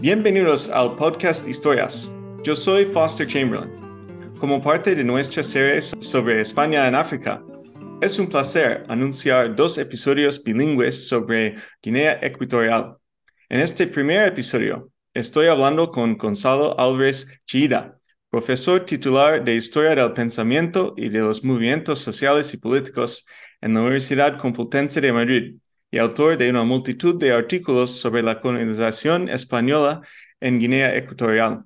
Bienvenidos al podcast Historias. Yo soy Foster Chamberlain. Como parte de nuestra serie sobre España en África, es un placer anunciar dos episodios bilingües sobre Guinea Ecuatorial. En este primer episodio, estoy hablando con Gonzalo Álvarez Chida, profesor titular de Historia del Pensamiento y de los Movimientos Sociales y Políticos en la Universidad Complutense de Madrid y autor de una multitud de artículos sobre la colonización española en Guinea Ecuatorial.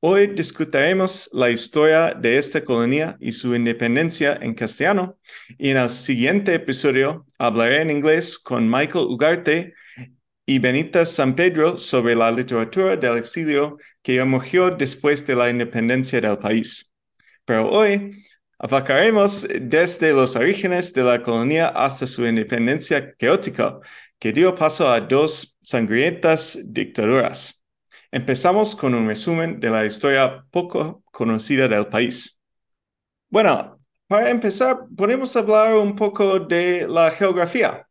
Hoy discutiremos la historia de esta colonia y su independencia en castellano y en el siguiente episodio hablaré en inglés con Michael Ugarte y Benita San Pedro sobre la literatura del exilio que emergió después de la independencia del país. Pero hoy Abarcaremos desde los orígenes de la colonia hasta su independencia caótica, que dio paso a dos sangrientas dictaduras. Empezamos con un resumen de la historia poco conocida del país. Bueno, para empezar, podemos hablar un poco de la geografía.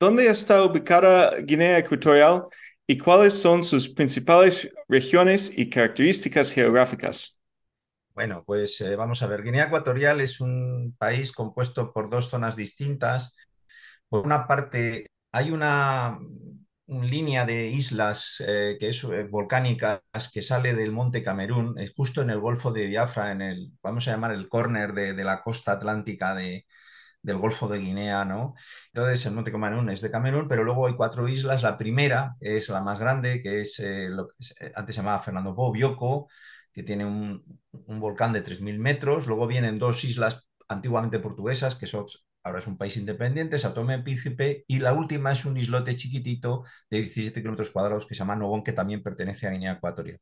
¿Dónde está ubicada Guinea Ecuatorial y cuáles son sus principales regiones y características geográficas? Bueno, pues eh, vamos a ver. Guinea Ecuatorial es un país compuesto por dos zonas distintas. Por una parte, hay una, línea de islas eh, que es eh, volcánicas que sale del monte Camerún, justo en el Golfo de Biafra, en el, vamos a llamar el córner de, la costa atlántica de, del Golfo de Guinea, ¿no? Entonces, el Monte Camerún es de Camerún, pero luego hay cuatro islas. La primera es la más grande, que es lo que antes se llamaba Fernando Po, Bioko, que tiene un, volcán de 3.000 metros. Luego vienen dos islas antiguamente portuguesas, que son, ahora es un país independiente, Sao Tomé Príncipe, y la última es un islote chiquitito de 17 kilómetros cuadrados que se llama Novón, que también pertenece a Guinea Ecuatorial.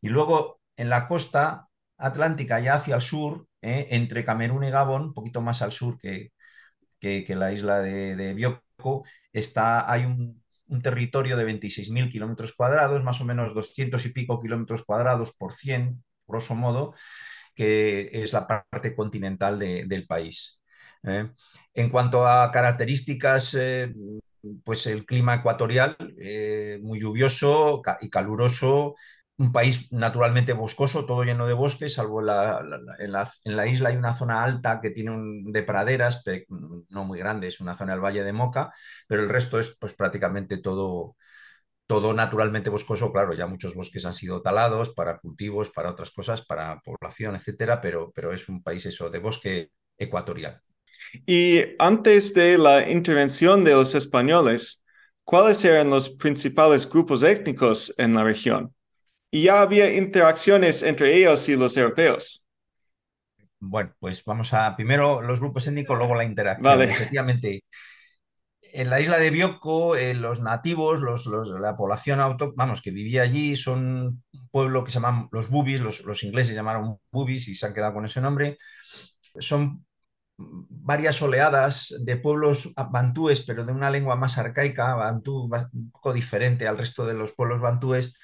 Y luego en la costa atlántica, ya hacia el sur, eh, entre Camerún y Gabón, un poquito más al sur que, que, la isla de, de Bioko, está, hay un un territorio de 26.000 kilómetros cuadrados, más o menos 200 y pico kilómetros cuadrados por 100, grosso modo, que es la parte continental del país. ¿eh? En cuanto a características, eh, pues el clima ecuatorial, eh, muy lluvioso y caluroso, un país naturalmente boscoso, todo lleno de bosques, salvo en, la, isla hay una zona alta que tiene un, de praderas, no muy grande, es una zona del Valle de Moca, pero el resto es pues prácticamente todo, todo naturalmente boscoso, claro, ya muchos bosques han sido talados para cultivos, para otras cosas, para población, etcétera, pero, pero es un país eso de bosque ecuatorial. Y antes de la intervención de los españoles, ¿cuáles eran los principales grupos étnicos en la región? Y ya había interacciones entre ellos y los europeos. Bueno, pues vamos a primero los grupos étnicos, luego la interacción. Efectivamente, en la isla de Bioko, eh, los nativos, los, la población auto, vamos, que vivía allí, son un pueblo que se llaman los bubis, los, los, ingleses llamaron bubis y se han quedado con ese nombre. Son varias oleadas de pueblos bantúes, pero de una lengua más arcaica, bantú, un poco diferente al resto de los pueblos bantúes,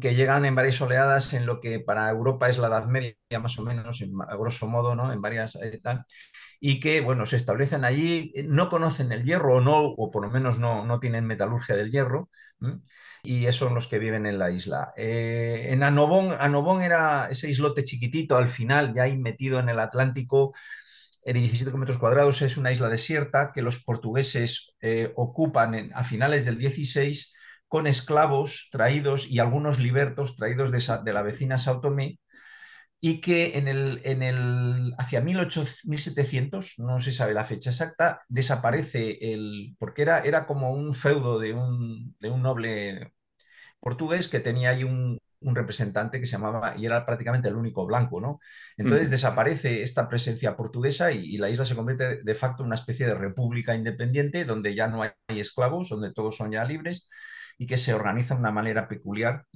que llegan en varias oleadas en lo que para Europa es la Edad Media, más o menos, a grosso modo, ¿no? En varias eh, y que, bueno, se establecen allí, eh, no conocen el hierro o no, o por lo menos no, no tienen metalurgia del hierro, y esos son los que viven en la isla. Eh, en Anobón, Anobón era ese islote chiquitito al final, ya ahí metido en el Atlántico, de 17 kilómetros cuadrados, es una isla desierta que los portugueses ocupan a finales del 16 con esclavos traídos y algunos libertos traídos de, la vecina Sao Tomé, y que en el, en el, hacia 1700, no se sabe la fecha exacta, desaparece el, porque era, era como un feudo de un, de un noble portugués que tenía ahí un, un, representante que se llamaba, y era prácticamente el único blanco, ¿no? Entonces desaparece esta presencia portuguesa y, y, la isla se convierte de facto en una especie de república independiente donde ya no hay esclavos, donde todos son ya libres y que se organiza de una manera peculiar,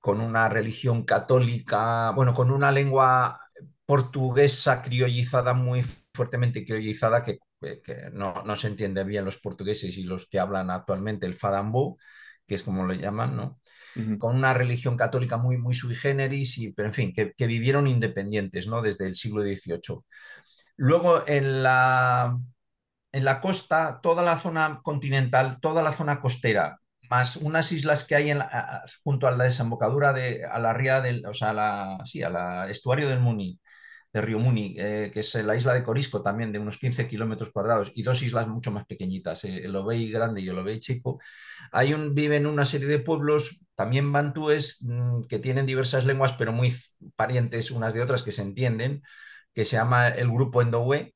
con una religión católica, bueno, con una lengua portuguesa criollizada, muy fuertemente criollizada, que, no, se entiende bien los portugueses y los que hablan actualmente el fadambo, que es como lo llaman, ¿no? con una religión católica muy, muy sui generis, y, pero en fin, que, que, vivieron independientes ¿no? desde el siglo XVIII. Luego, en la, en la costa, toda la zona continental, toda la zona costera, más unas islas que hay junto a la desembocadura de a la ría del, o sea, la, sí, al estuario del Muni, de Río Muni, eh, que es la isla de Corisco también, de unos 15 kilómetros cuadrados, y dos islas mucho más pequeñitas, eh, el Obey Grande y el Obey Chico. Hay un, viven una serie de pueblos, también bantúes, mm, que tienen diversas lenguas, pero muy parientes unas de otras que se entienden, que se llama el grupo Endowe,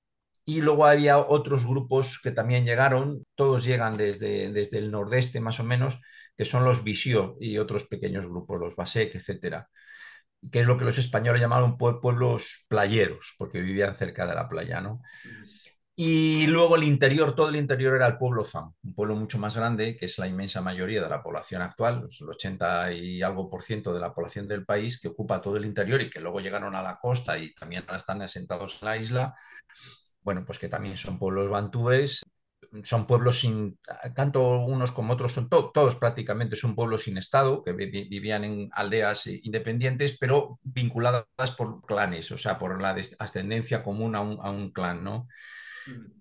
y luego había otros grupos que también llegaron, todos llegan desde, desde el nordeste más o menos, que son los Visio y otros pequeños grupos, los Basek, etcétera, que es lo que los españoles llamaron pueblos playeros, porque vivían cerca de la playa, ¿no? Y luego el interior, todo el interior era el pueblo Fan, un pueblo mucho más grande, que es la inmensa mayoría de la población actual, el 80 y algo por ciento de la población del país, que ocupa todo el interior y que luego llegaron a la costa y también ahora están asentados en la isla bueno, pues que también son pueblos bantúes, son pueblos sin, tanto unos como otros, son todos prácticamente son pueblos sin Estado, que vivían en aldeas independientes, pero vinculadas por clanes, o sea, por la ascendencia común a un, clan, ¿no?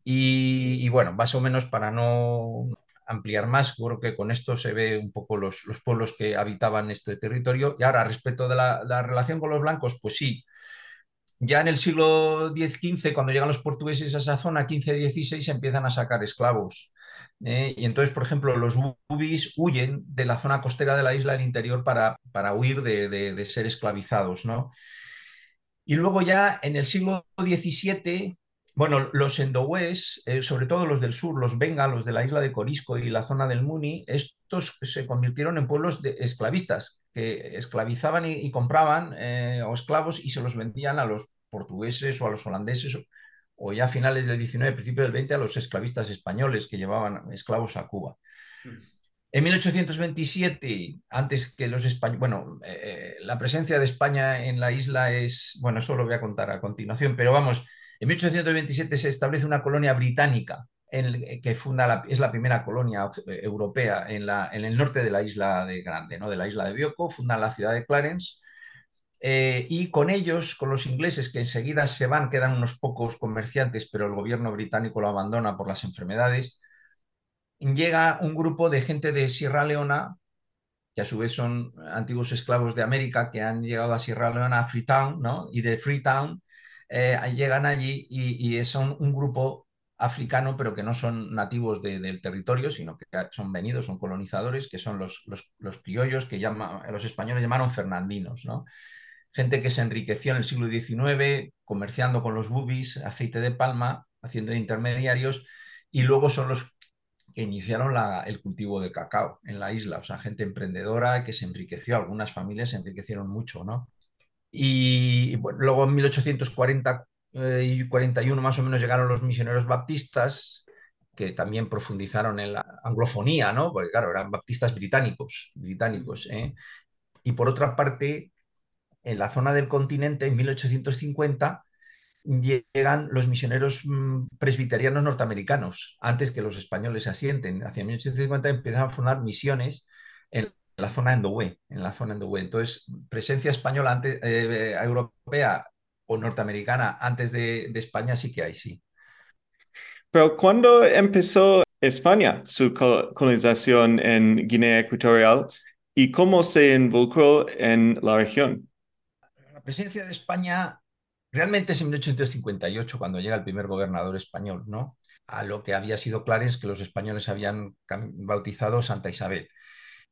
Y, bueno, más o menos para no ampliar más, creo que con esto se ve un poco los, pueblos que habitaban este territorio. Y ahora, respecto de la, la relación con los blancos, pues sí, ya en el siglo X-XV, cuando llegan los portugueses a esa zona, 15-16, empiezan a sacar esclavos. ¿eh? y entonces, por ejemplo, los bubis huyen de la zona costera de la isla del interior para, para huir de, ser esclavizados. ¿no? Y luego ya en el siglo XVII, bueno, los endowés, eh, sobre todo los del sur, los benga, los de la isla de Corisco y la zona del Muni, estos se convirtieron en pueblos de esclavistas que esclavizaban y, compraban eh, o esclavos y se los vendían a los portugueses o a los holandeses o, ya a finales del 19, principio del 20 a los esclavistas españoles que llevaban esclavos a Cuba. Mm. En 1827, antes que los españoles, bueno, eh, la presencia de España en la isla es, bueno, eso lo voy a contar a continuación, pero vamos, en 1827 se establece una colonia británica que funda es la primera colonia eh, europea en, la, en, el norte de la isla de Grande, ¿no? de la isla de Bioko, fundan la ciudad de Clarence. Eh, y con ellos, con los ingleses que enseguida se van, quedan unos pocos comerciantes, pero el gobierno británico lo abandona por las enfermedades, llega un grupo de gente de Sierra Leona, que a su vez son antiguos esclavos de América, que han llegado a Sierra Leona, a Freetown, ¿no? y de Freetown llegan allí y, y son un grupo africano, pero que no son nativos del territorio, sino que son venidos, son colonizadores, que son los, los, criollos que llama, los españoles llamaron fernandinos, ¿no? Gente que se enriqueció en el siglo XIX comerciando con los bubis, aceite de palma, haciendo intermediarios, y luego son los que iniciaron el cultivo de cacao en la isla, o sea, gente emprendedora que se enriqueció, algunas familias se enriquecieron mucho, ¿no? Y luego en 1840 eh, y 41 más o menos llegaron los misioneros baptistas, que también profundizaron en la anglofonía, ¿no? Porque claro, eran baptistas británicos, británicos. ¿eh? Y por otra parte, en la zona del continente, en 1850, llegan los misioneros mm, presbiterianos norteamericanos, antes que los españoles asienten. Hacia 1850 empiezan a fundar misiones en la zona Endowe, en la zona Endowe. Entonces, presencia española ante, eh, europea o norteamericana antes de, España sí que hay, sí. Pero ¿cuándo empezó España su colonización en Guinea Ecuatorial y cómo se involucró en la región? La presencia de España realmente es en 1858 cuando llega el primer gobernador español, ¿no? A lo que había sido Clarence que los españoles habían bautizado Santa Isabel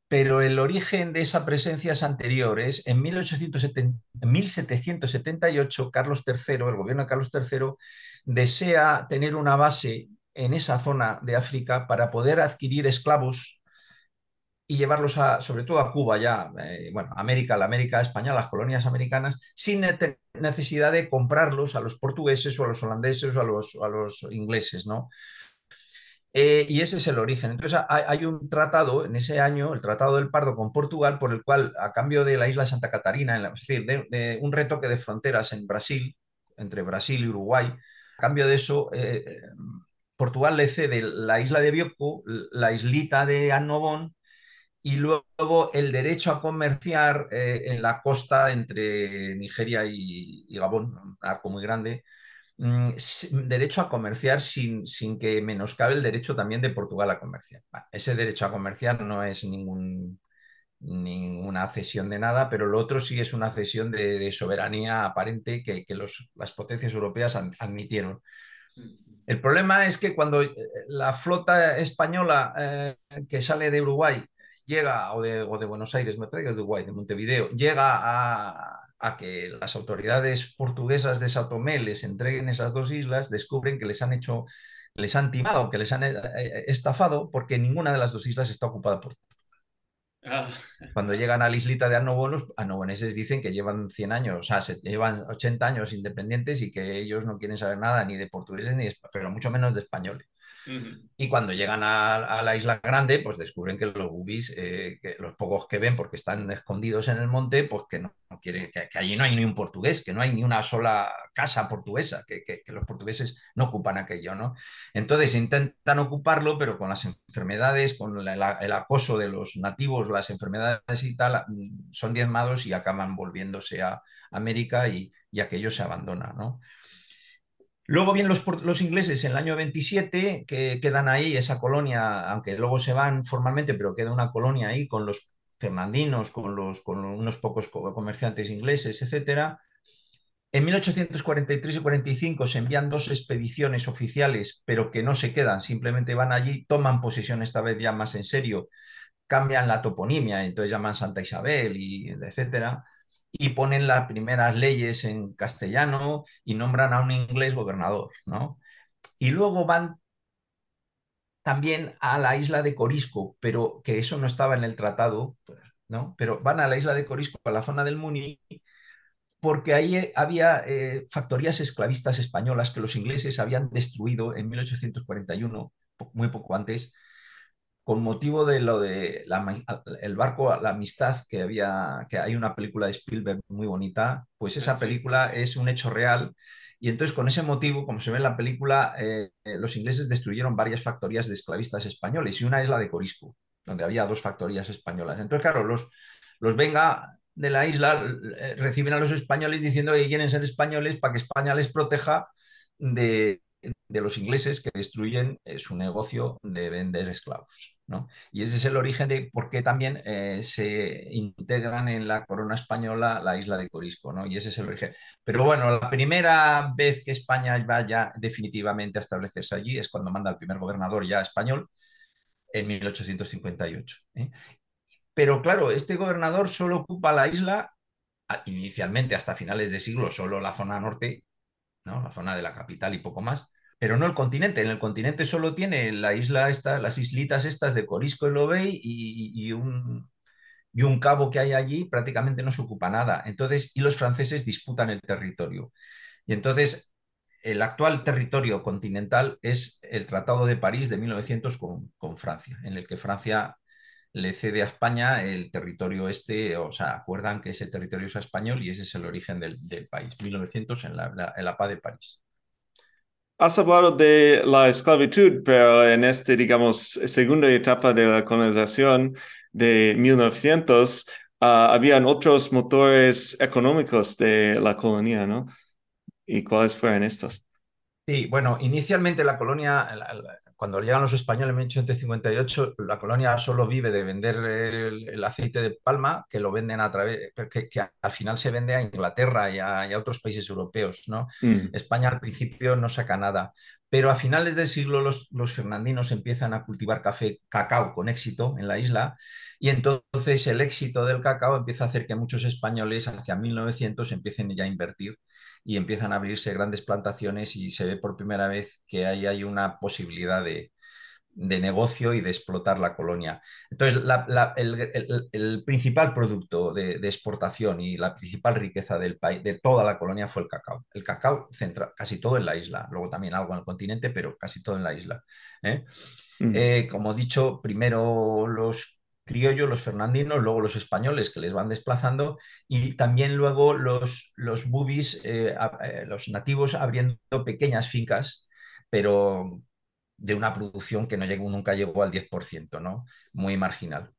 pero el origen de esa presencia es anterior. Es en 1778, Carlos III, el gobierno de Carlos III, desea tener una base en esa zona de África para poder adquirir esclavos y llevarlos sobre todo a Cuba ya, eh, bueno, América, la América española, las colonias americanas, sin necesidad de comprarlos a los portugueses o a los holandeses o a los, a los ingleses, ¿no? Eh, y ese es el origen. Entonces hay, un tratado en ese año, el Tratado del Pardo con Portugal, por el cual, a cambio de la isla de Santa Catarina, es decir, de, un retoque de fronteras en Brasil, entre Brasil y Uruguay, a cambio de eso, eh, eh, Portugal le cede la isla de Bioko, la islita de Annobón, y luego el derecho a comerciar en la costa entre Nigeria y, y Gabón, un arco muy grande, mm, derecho a comerciar sin, sin, que menoscabe el derecho también de Portugal a comerciar. ese derecho a comerciar no es ningún, ninguna cesión de nada, pero lo otro sí es una cesión de, soberanía aparente que, las potencias europeas admitieron. El problema es que cuando eh, la flota española eh, que sale de Uruguay llega, o de, Buenos Aires, me parece de Uruguay, de Montevideo, llega a, que las autoridades portuguesas de Sao Tomé les entreguen esas dos islas, descubren que les han hecho, les han timado, que les han eh, estafado, porque ninguna de las dos islas está ocupada por Ah. Cuando llegan a la islita de Anobonos, anoboneses dicen que llevan 100 años, o sea, se llevan 80 años independientes y que ellos no quieren saber nada ni de portugueses, ni pero mucho menos de españoles. Y cuando llegan a, la isla grande, pues descubren que los bubis, eh, los pocos que ven porque están escondidos en el monte, pues que no, quiere, que, allí no hay ni un portugués, que no hay ni una sola casa portuguesa, que, los portugueses no ocupan aquello, ¿no? Entonces intentan ocuparlo, pero con las enfermedades, con el acoso de los nativos, las enfermedades y tal, son diezmados y acaban volviéndose a América y, y aquello se abandona, ¿no? Luego vienen los, ingleses en el año 27, que quedan ahí, esa colonia, aunque luego se van formalmente, pero queda una colonia ahí con los fernandinos, con, los, con unos pocos comerciantes ingleses, etc. En 1843 y 45 se envían dos expediciones oficiales, pero que no se quedan, simplemente van allí, toman posesión esta vez ya más en serio, cambian la toponimia, entonces llaman Santa Isabel y etcétera y ponen las primeras leyes en castellano y nombran a un inglés gobernador, ¿no? Y luego van también a la isla de Corisco, pero que eso no estaba en el tratado, ¿no? Pero van a la isla de Corisco, a la zona del Muni, porque ahí había eh, factorías esclavistas españolas que los ingleses habían destruido en 1841, muy poco antes, con motivo de lo de el barco La Amistad, que había, que hay una película de Spielberg muy bonita, pues esa película es un hecho real. Y entonces con ese motivo, como se ve en la película, eh, los ingleses destruyeron varias factorías de esclavistas españoles y una es la de Corisco, donde había dos factorías españolas. Entonces, claro, los, los venga de la isla eh, reciben a los españoles diciendo que quieren ser españoles para que España les proteja de, de los ingleses que destruyen eh, su negocio de vender esclavos. Y ese es el origen de por qué también eh, se integran en la corona española la isla de Corisco. ¿no? Y ese es el origen. Pero bueno, la primera vez que España vaya definitivamente a establecerse allí es cuando manda el primer gobernador ya español en 1858. ¿eh? Pero claro, este gobernador solo ocupa la isla inicialmente hasta finales de siglo, solo la zona norte, ¿no? la zona de la capital y poco más, pero no el continente. En el continente solo tiene la isla esta, las islitas estas de Corisco y Lobey y, un, y un cabo que hay allí, prácticamente no se ocupa nada. Entonces, y los franceses disputan el territorio. Y entonces, el actual territorio continental es el Tratado de París de 1900 con, con Francia, en el que Francia le cede a España el territorio este, o sea, acuerdan que ese territorio es español y ese es el origen del, país, 1900 en la, en la paz de París. Has hablado de la esclavitud, pero en esta, digamos, segunda etapa de la colonización de 1900, ah, habían otros motores económicos de la colonia, ¿no? ¿Y cuáles fueron estos? Sí, bueno, inicialmente la colonia, cuando llegan los españoles en 1858, la colonia solo vive de vender el, aceite de palma, que lo venden a través, que, al final se vende a Inglaterra y a, otros países europeos, ¿no? Mm. España al principio no saca nada, pero a finales del siglo los, los fernandinos empiezan a cultivar café, cacao con éxito en la isla, y entonces el éxito del cacao empieza a hacer que muchos españoles hacia 1900 empiecen ya a invertir y empiezan a abrirse grandes plantaciones y se ve por primera vez que ahí hay una posibilidad de, negocio y de explotar la colonia. Entonces, el, principal producto de, exportación y la principal riqueza del país, de toda la colonia, fue el cacao. El cacao centra casi todo en la isla, luego también algo en el continente, pero casi todo en la isla. ¿eh? Eh, como he dicho, primero los criollos, los fernandinos, luego los españoles que les van desplazando y también luego los, los bubis, eh, eh, los nativos abriendo pequeñas fincas, pero de una producción que no llegó, nunca llegó al 10%, ¿no? Muy marginal.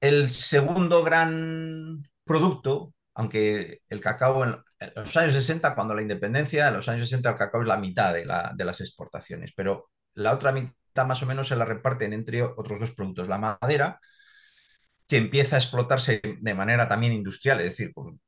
El segundo gran producto aunque el cacao en, los años 60, cuando la independencia, en los años 60 el cacao es la mitad de, de las exportaciones, pero la otra mitad más o menos se la reparten entre otros dos productos, la madera, que empieza a explotarse de manera también industrial, es decir, con,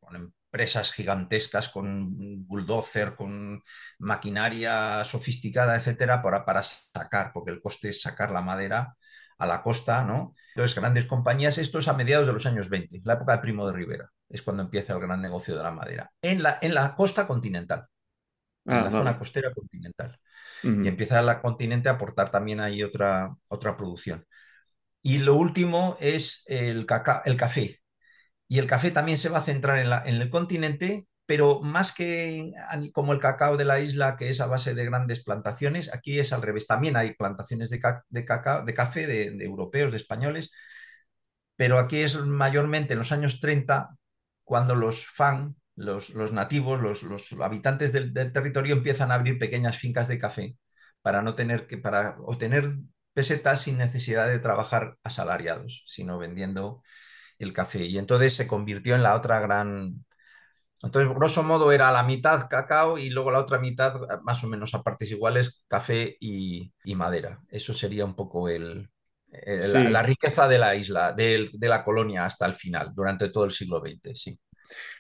empresas gigantescas, con bulldozer, con maquinaria sofisticada, etcétera, para, para sacar, porque el coste es sacar la madera a la costa, ¿no? Entonces, grandes compañías, esto es a mediados de los años 20, la época de Primo de Rivera, es cuando empieza el gran negocio de la madera, en la, en la costa continental, en ah, la zona costera continental. Y empieza la continente a aportar también ahí otra, otra producción. Y lo último es el, el café. Y el café también se va a centrar en, la, en el continente, pero más que como el cacao de la isla, que es a base de grandes plantaciones, aquí es al revés. También hay plantaciones de, de, cacao, de café de, europeos, de españoles, pero aquí es mayormente en los años 30 cuando los fan, los, los nativos, los, los habitantes del, del, territorio empiezan a abrir pequeñas fincas de café para no tener que, para obtener pesetas sin necesidad de trabajar asalariados, sino vendiendo el café. Y entonces se convirtió en la otra gran... Entonces, grosso modo, era la mitad cacao y luego la otra mitad, más o menos a partes iguales, café y, madera. Eso sería un poco el, la, riqueza de la isla, de, de, la colonia hasta el final, durante todo el siglo XX, sí.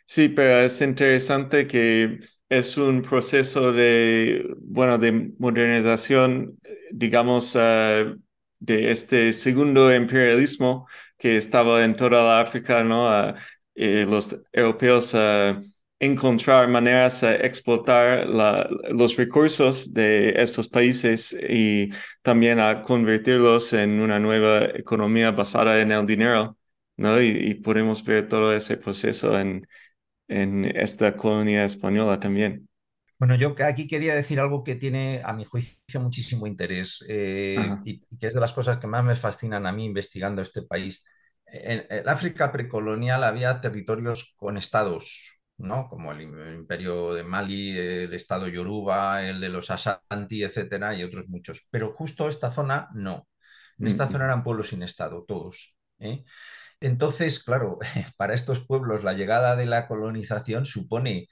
Sí, pero es interesante que es un proceso de, bueno, de modernización digamos, eh, de este segundo imperialismo que estaba en toda la África, ¿no? Eh, los europeos a encontrar maneras de explotar los recursos de estos países y también a convertirlos en una nueva economía basada en el dinero, ¿no? Y, podemos ver todo ese proceso en, en esta colonia española también. Bueno, yo aquí quería decir algo que tiene, a mi juicio, muchísimo interés eh, y, que es de las cosas que más me fascinan a mí investigando este país. En, el África precolonial había territorios con estados, ¿no? Como el, Imperio de Mali, el Estado Yoruba, el de los Asanti, etcétera, y otros muchos. Pero justo esta zona no. En esta zona eran pueblos sin estado, todos. ¿eh? Entonces, claro, para estos pueblos la llegada de la colonización supone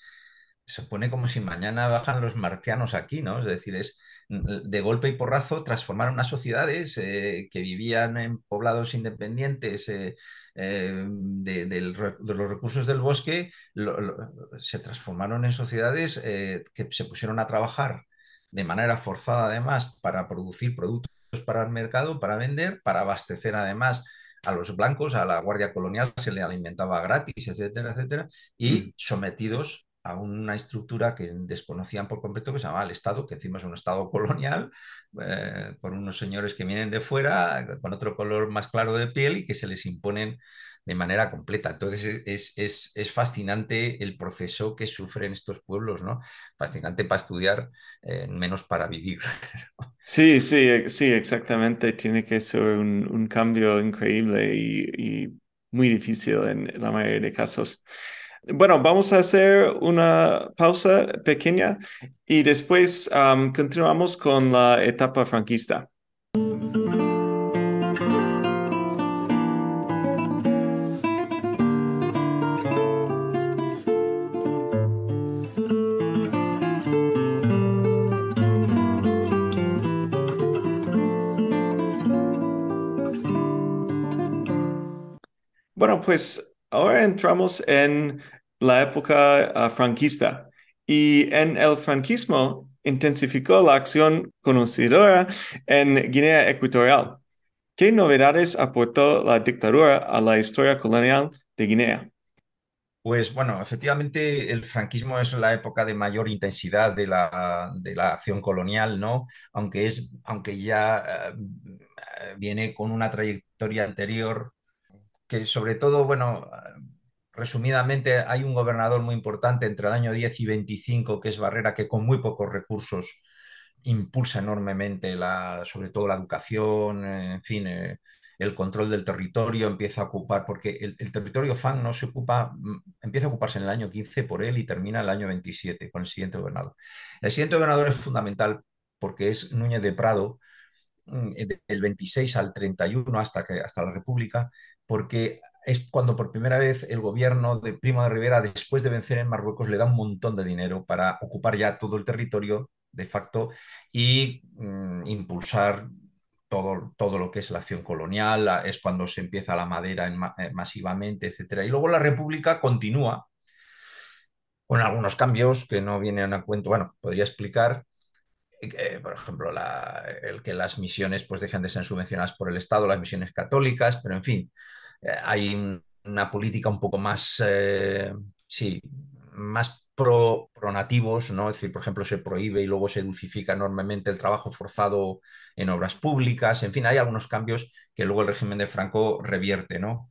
se pone como si mañana bajan los marcianos aquí, ¿no? Es decir, es mm, de golpe y porrazo transformar unas sociedades eh, que vivían en poblados independientes eh, eh, de, los recursos del bosque, se transformaron en sociedades que se pusieron a trabajar de manera forzada además para producir productos para el mercado, para vender, para abastecer además a los blancos, a la Guardia Colonial se le alimentaba gratis, etcétera, etcétera, y mm. sometidos a una estructura que desconocían por completo que se llamaba el Estado, que encima es un Estado colonial, eh, por unos señores que vienen de fuera, con otro color más claro de piel y que se les imponen de manera completa. Entonces es, es, fascinante el proceso que sufren estos pueblos, ¿no? Fascinante para estudiar, eh, menos para vivir. Sí, sí, sí, exactamente. Tiene que ser un, cambio increíble y, y, muy difícil en la mayoría de casos. Bueno, vamos a hacer una pausa pequeña y después continuamos con la etapa franquista. Pues ahora entramos en la época ah, franquista y en el franquismo intensificó la acción conocedora en Guinea Ecuatorial. ¿Qué novedades aportó la dictadura a la historia colonial de Guinea? Pues bueno, efectivamente el franquismo es la época de mayor intensidad de la, de la acción colonial, ¿no? Aunque, es, aunque ya eh, viene con una trayectoria anterior que sobre todo, bueno, resumidamente, hay un gobernador muy importante entre el año 10 y 25, que es Barrera, que con muy pocos recursos impulsa enormemente la, sobre todo la educación, en fin, eh, el control del territorio empieza a ocupar, porque el, territorio FAN no se ocupa, mm, empieza a ocuparse en el año 15 por él y termina el año 27 con el siguiente gobernador. El siguiente gobernador es fundamental porque es Núñez de Prado, mm, del 26 al 31 hasta, que, hasta la República, porque es cuando por primera vez el gobierno de Primo de Rivera, después de vencer en Marruecos, le da un montón de dinero para ocupar ya todo el territorio de facto y mm, impulsar todo, todo, lo que es la acción colonial, es cuando se empieza la madera eh, masivamente, etc. Y luego la República continúa con algunos cambios que no vienen a cuento, bueno, podría explicar, eh, por ejemplo, el que las misiones pues dejen de ser subvencionadas por el Estado, las misiones católicas, pero en fin, eh, hay una política un poco más, eh, sí, más pro, nativos, ¿no? Es decir, por ejemplo, se prohíbe y luego se dulcifica enormemente el trabajo forzado en obras públicas, en fin, hay algunos cambios que luego el régimen de Franco revierte, ¿no?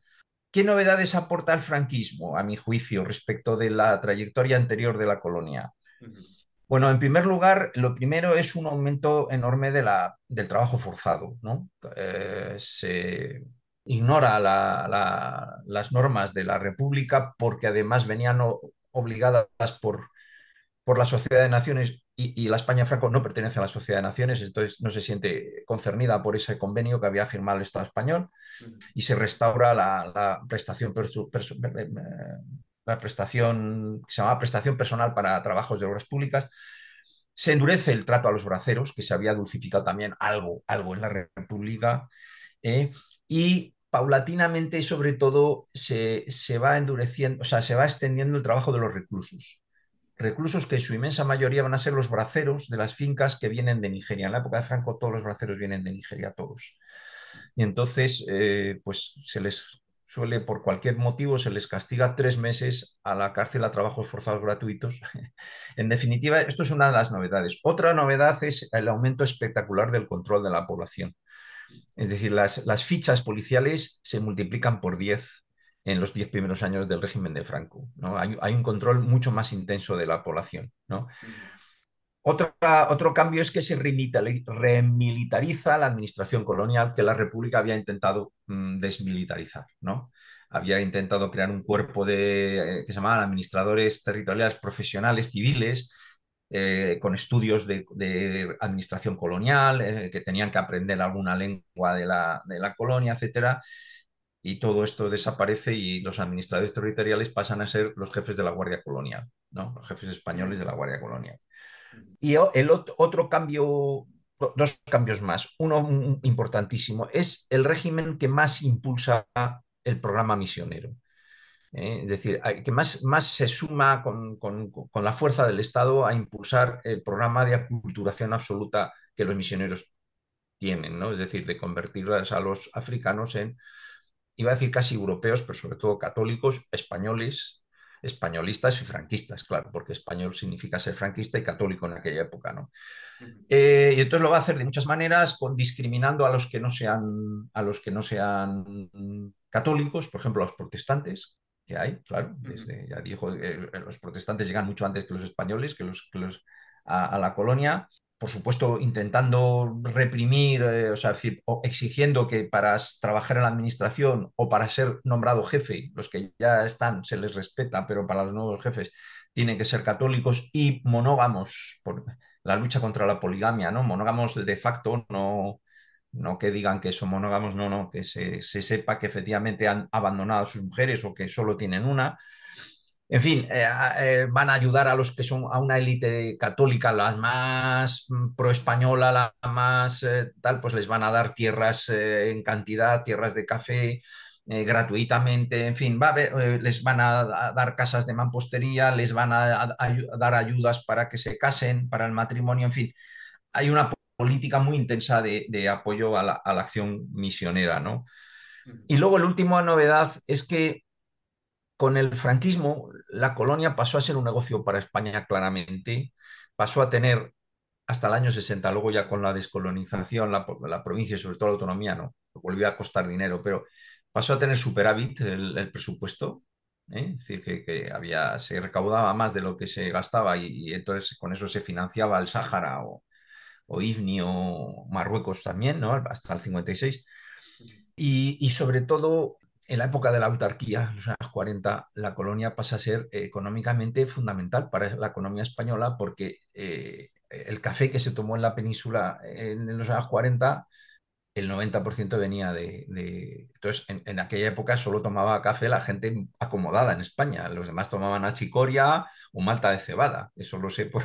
¿Qué novedades aporta el franquismo, a mi juicio, respecto de la trayectoria anterior de la colonia? Bueno, en primer lugar, lo primero es un aumento enorme de la, del trabajo forzado. ¿no? Eh, se ignora las normas de la República porque además venían obligadas por, por la Sociedad de Naciones y, la España Franco no pertenece a la Sociedad de Naciones, entonces no se siente concernida por ese convenio que había firmado el Estado español y se restaura la, prestación eh, la prestación que se llama prestación personal para trabajos de obras públicas. Se endurece el trato a los braceros, que se había dulcificado también algo, algo en la República, eh, y paulatinamente, sobre todo, se, se, va endureciendo, o sea, se va extendiendo el trabajo de los reclusos. Reclusos que en su inmensa mayoría van a ser los braceros de las fincas que vienen de Nigeria. En la época de Franco todos los braceros vienen de Nigeria, todos. Y entonces, eh, pues se les suele, por cualquier motivo, se les castiga tres meses a la cárcel a trabajos forzados gratuitos. en definitiva, esto es una de las novedades. Otra novedad es el aumento espectacular del control de la población. Es decir, las, fichas policiales se multiplican por 10 en los 10 primeros años del régimen de Franco. ¿no? Hay, hay, un control mucho más intenso de la población. ¿no? Otro cambio es que se remilitariza la administración colonial que la República había intentado mm, desmilitarizar. ¿no? Había intentado crear un cuerpo de, que se llamaban administradores territoriales profesionales civiles, eh, con estudios de, administración colonial, eh, que tenían que aprender alguna lengua de la, de la colonia, etc. Y todo esto desaparece y los administradores territoriales pasan a ser los jefes de la Guardia Colonial, ¿no? los jefes españoles de la Guardia Colonial. Y el otro cambio, dos cambios más. Uno importantísimo, es el régimen que más impulsa el programa misionero. ¿eh? Es decir, que más, más se suma con, la fuerza del Estado a impulsar el programa de aculturación absoluta que los misioneros tienen, ¿no? Es decir, de convertir a los africanos en, iba a decir casi europeos, pero sobre todo católicos, españoles, españolistas y franquistas, claro, porque español significa ser franquista y católico en aquella época, ¿no? Eh, y entonces lo va a hacer de muchas maneras, con, discriminando a los que no sean, a los que no sean católicos, por ejemplo, a los protestantes, que hay, claro, desde, ya dijo, eh, los protestantes llegan mucho antes que los españoles, que los, que los a, la colonia, por supuesto, intentando reprimir, eh, o sea, decir, o exigiendo que para trabajar en la administración o para ser nombrado jefe, los que ya están se les respeta, pero para los nuevos jefes tienen que ser católicos y monógamos, por la lucha contra la poligamia, ¿no? Monógamos de facto, no, no que digan que son monógamos, no, no, que se, se sepa que efectivamente han abandonado a sus mujeres o que solo tienen una en fin, eh, eh, van a ayudar a los que son a una élite católica, la más mm, pro-española, la más eh, tal, pues les van a dar tierras en cantidad, tierras de café gratuitamente, en fin, va les van a, dar casas de mampostería, les van a, dar ayudas para que se casen, para el matrimonio, en fin, hay una política muy intensa de, apoyo a la, a la, acción misionera, ¿no? Y luego la última novedad es que con el franquismo, la colonia pasó a ser un negocio para España claramente, pasó a tener hasta el año 60, luego ya con la descolonización, la, provincia y sobre todo la autonomía, no, volvió a costar dinero, pero pasó a tener superávit el, presupuesto, ¿eh? es decir, que, había, se recaudaba más de lo que se gastaba y, entonces con eso se financiaba el Sáhara o, o IFNI o Marruecos también, ¿no? hasta el 56. Y, y sobre todo en la época de la autarquía, en los años 40, la colonia pasa a ser económicamente fundamental para la economía española porque eh, el café que se tomó en la península en los años 40 el 90% venía de... Entonces, en, aquella época solo tomaba café la gente acomodada en España. Los demás tomaban achicoria o malta de cebada. Eso lo sé por,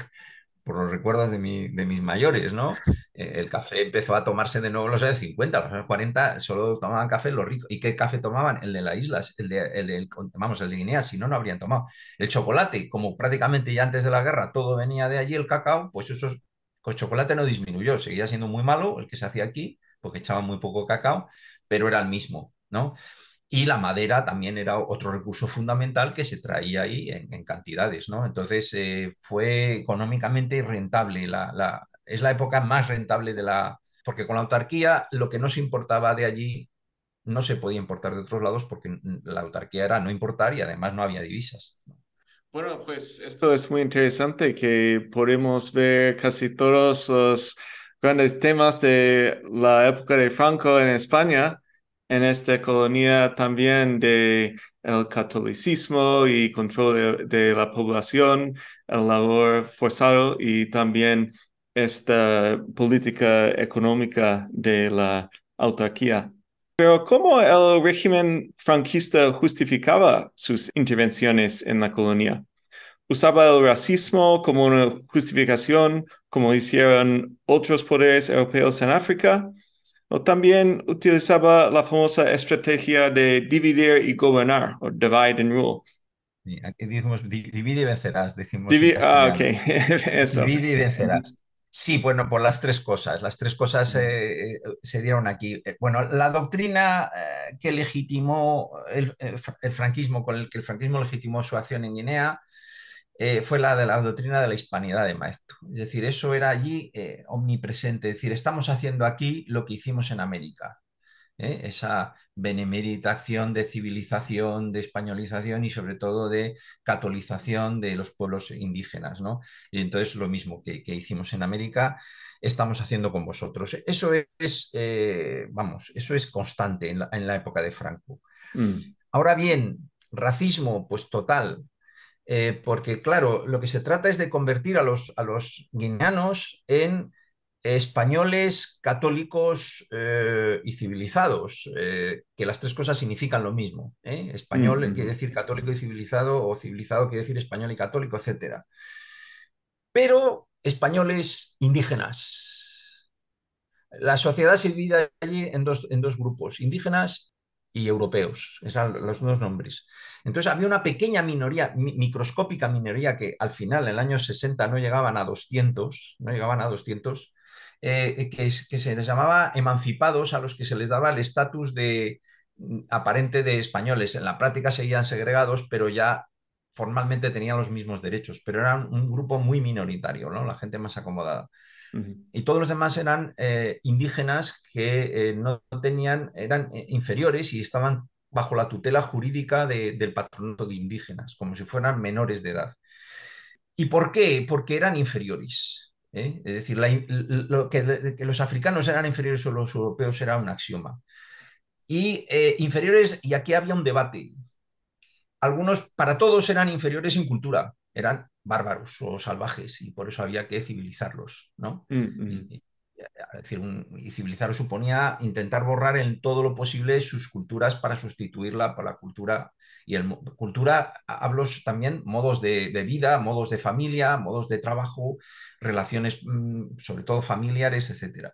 por los recuerdos de, de mis mayores, ¿no? Eh, el café empezó a tomarse de nuevo en los años 50, los años 40 solo tomaban café los ricos. ¿Y qué café tomaban? El de las islas, el de, el vamos, el de Guinea, si no, no habrían tomado. El chocolate, como prácticamente ya antes de la guerra todo venía de allí, el cacao, pues eso, el chocolate no disminuyó, seguía siendo muy malo el que se hacía aquí, porque echaban muy poco cacao, pero era el mismo, ¿no? Y la madera también era otro recurso fundamental que se traía ahí en, cantidades, ¿no? Entonces eh, fue económicamente rentable, la, es la época más rentable de la... Porque con la autarquía lo que no se importaba de allí no se podía importar de otros lados porque la autarquía era no importar y además no había divisas. Bueno, pues esto es muy interesante que podemos ver casi todos los grandes temas de la época de Franco en España, en esta colonia también de el catolicismo y control de, la población, el labor forzado y también esta política económica de la autarquía. Pero ¿cómo el régimen franquista justificaba sus intervenciones en la colonia? ¿Usaba el racismo como una justificación, como hicieron otros poderes europeos en África? ¿O también utilizaba la famosa estrategia de dividir y gobernar, o divide and rule? aquí decimos divide y vencerás, decimos. ah, ok, Eso. Divide y vencerás. Sí, bueno, por las tres cosas. Las tres cosas eh, eh, se dieron aquí. Eh, bueno, la doctrina que legitimó el, franquismo, con el que el franquismo legitimó su acción en Guinea, fue la de la doctrina de la hispanidad de Maestro. Es decir, eso era allí omnipresente. Es decir, estamos haciendo aquí lo que hicimos en América. Esa benemérita acción de civilización, de españolización y sobre todo de catolización de los pueblos indígenas. ¿no? Y entonces lo mismo que, hicimos en América, estamos haciendo con vosotros. Eso es, eh, vamos, eso es constante en la, época de Franco. Mm. Ahora bien, racismo, pues total. Eh, porque claro, lo que se trata es de convertir a los, a los guineanos en españoles, católicos eh, y civilizados, eh, que las tres cosas significan lo mismo. ¿eh? Español quiere decir católico y civilizado, o civilizado quiere decir español y católico, etc. Pero españoles indígenas. La sociedad se divide allí en dos, en dos grupos, indígenas y europeos, eran los dos nombres. Entonces había una pequeña minoría, microscópica minoría que al final, en el año 60, no llegaban a 200, no llegaban a 200, eh, que, se les llamaba emancipados, a los que se les daba el estatus de mm, aparente de españoles. En la práctica seguían segregados, pero ya formalmente tenían los mismos derechos, pero eran un grupo muy minoritario, ¿no? la gente más acomodada. Y todos los demás eran eh, indígenas que eh, no tenían, eran inferiores y estaban bajo la tutela jurídica del patronato de indígenas, como si fueran menores de edad. ¿Y por qué? Porque eran inferiores. ¿eh? Es decir, lo que, los africanos eran inferiores a los europeos era un axioma. Y eh, inferiores, y aquí había un debate. Algunos, para todos, eran inferiores en cultura, eran bárbaros o salvajes, y por eso había que civilizarlos, ¿no? Mm, mm. Y, decir, y civilizarlos suponía intentar borrar en todo lo posible sus culturas para sustituirla por la cultura y el, cultura, hablo también modos de, vida, modos de familia, modos de trabajo, relaciones mm, sobre todo familiares, etc.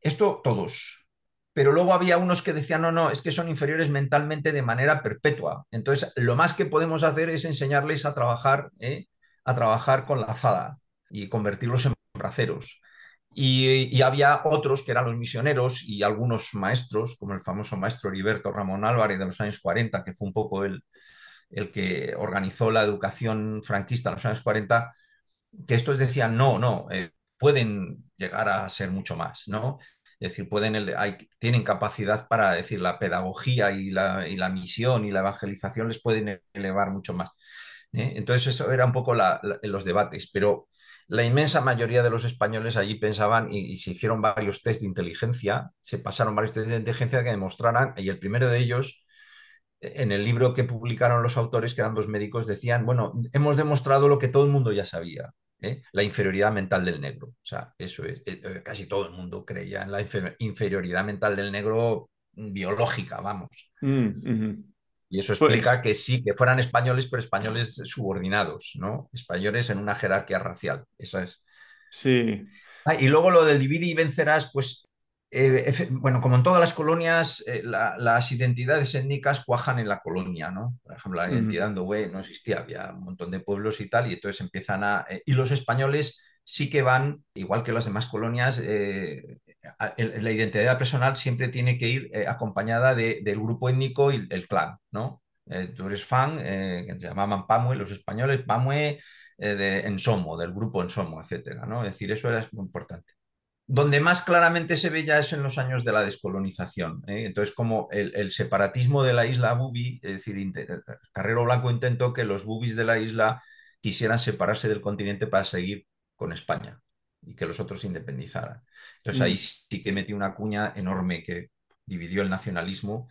Esto todos. Pero luego había unos que decían, no, no, es que son inferiores mentalmente de manera perpetua. Entonces, lo más que podemos hacer es enseñarles a trabajar, ¿eh? A trabajar con la azada y convertirlos en braceros. Y, había otros que eran los misioneros y algunos maestros, como el famoso maestro Heriberto Ramón Álvarez de los años 40, que fue un poco el, el que organizó la educación franquista en los años 40, que estos decían, no, no, eh, pueden llegar a ser mucho más, ¿no? Es decir, pueden, hay, tienen capacidad para decir la pedagogía y la, y la, misión y la evangelización les pueden elevar mucho más. ¿Eh? Entonces, eso era un poco los debates, pero la inmensa mayoría de los españoles allí pensaban y, se hicieron varios test de inteligencia, se pasaron varios test de inteligencia que demostraran, y el primero de ellos en el libro que publicaron los autores, que eran dos médicos, decían, bueno, hemos demostrado lo que todo el mundo ya sabía, ¿eh? la inferioridad mental del negro. O sea, eso es, eh, eh, casi todo el mundo creía en la inferioridad mental del negro biológica, vamos. Mm, y eso pues explica que sí, que fueran españoles, pero españoles subordinados, ¿no? Españoles en una jerarquía racial. Eso es. Sí. Ah, y luego lo del divide y vencerás, pues eh, bueno, como en todas las colonias, eh, las identidades étnicas cuajan en la colonia, ¿no? Por ejemplo, la identidad mm. no existía, había un montón de pueblos y tal, y entonces empiezan a... Eh, y los españoles sí que van, igual que las demás colonias, la identidad personal siempre tiene que ir acompañada del grupo étnico y el clan, ¿no? tú eres fan, que se llamaban Pamue, los españoles, Pamue de Ensomo, del grupo Ensomo, etcétera, ¿no? Es decir, eso era muy importante. Donde más claramente se ve ya es en los años de la descolonización. ¿eh? Entonces, como el, separatismo de la isla Bubi, es decir, Carrero Blanco intentó que los bubis de la isla quisieran separarse del continente para seguir con España y que los otros se independizaran. Entonces ahí mm. sí que metió una cuña enorme que dividió el nacionalismo.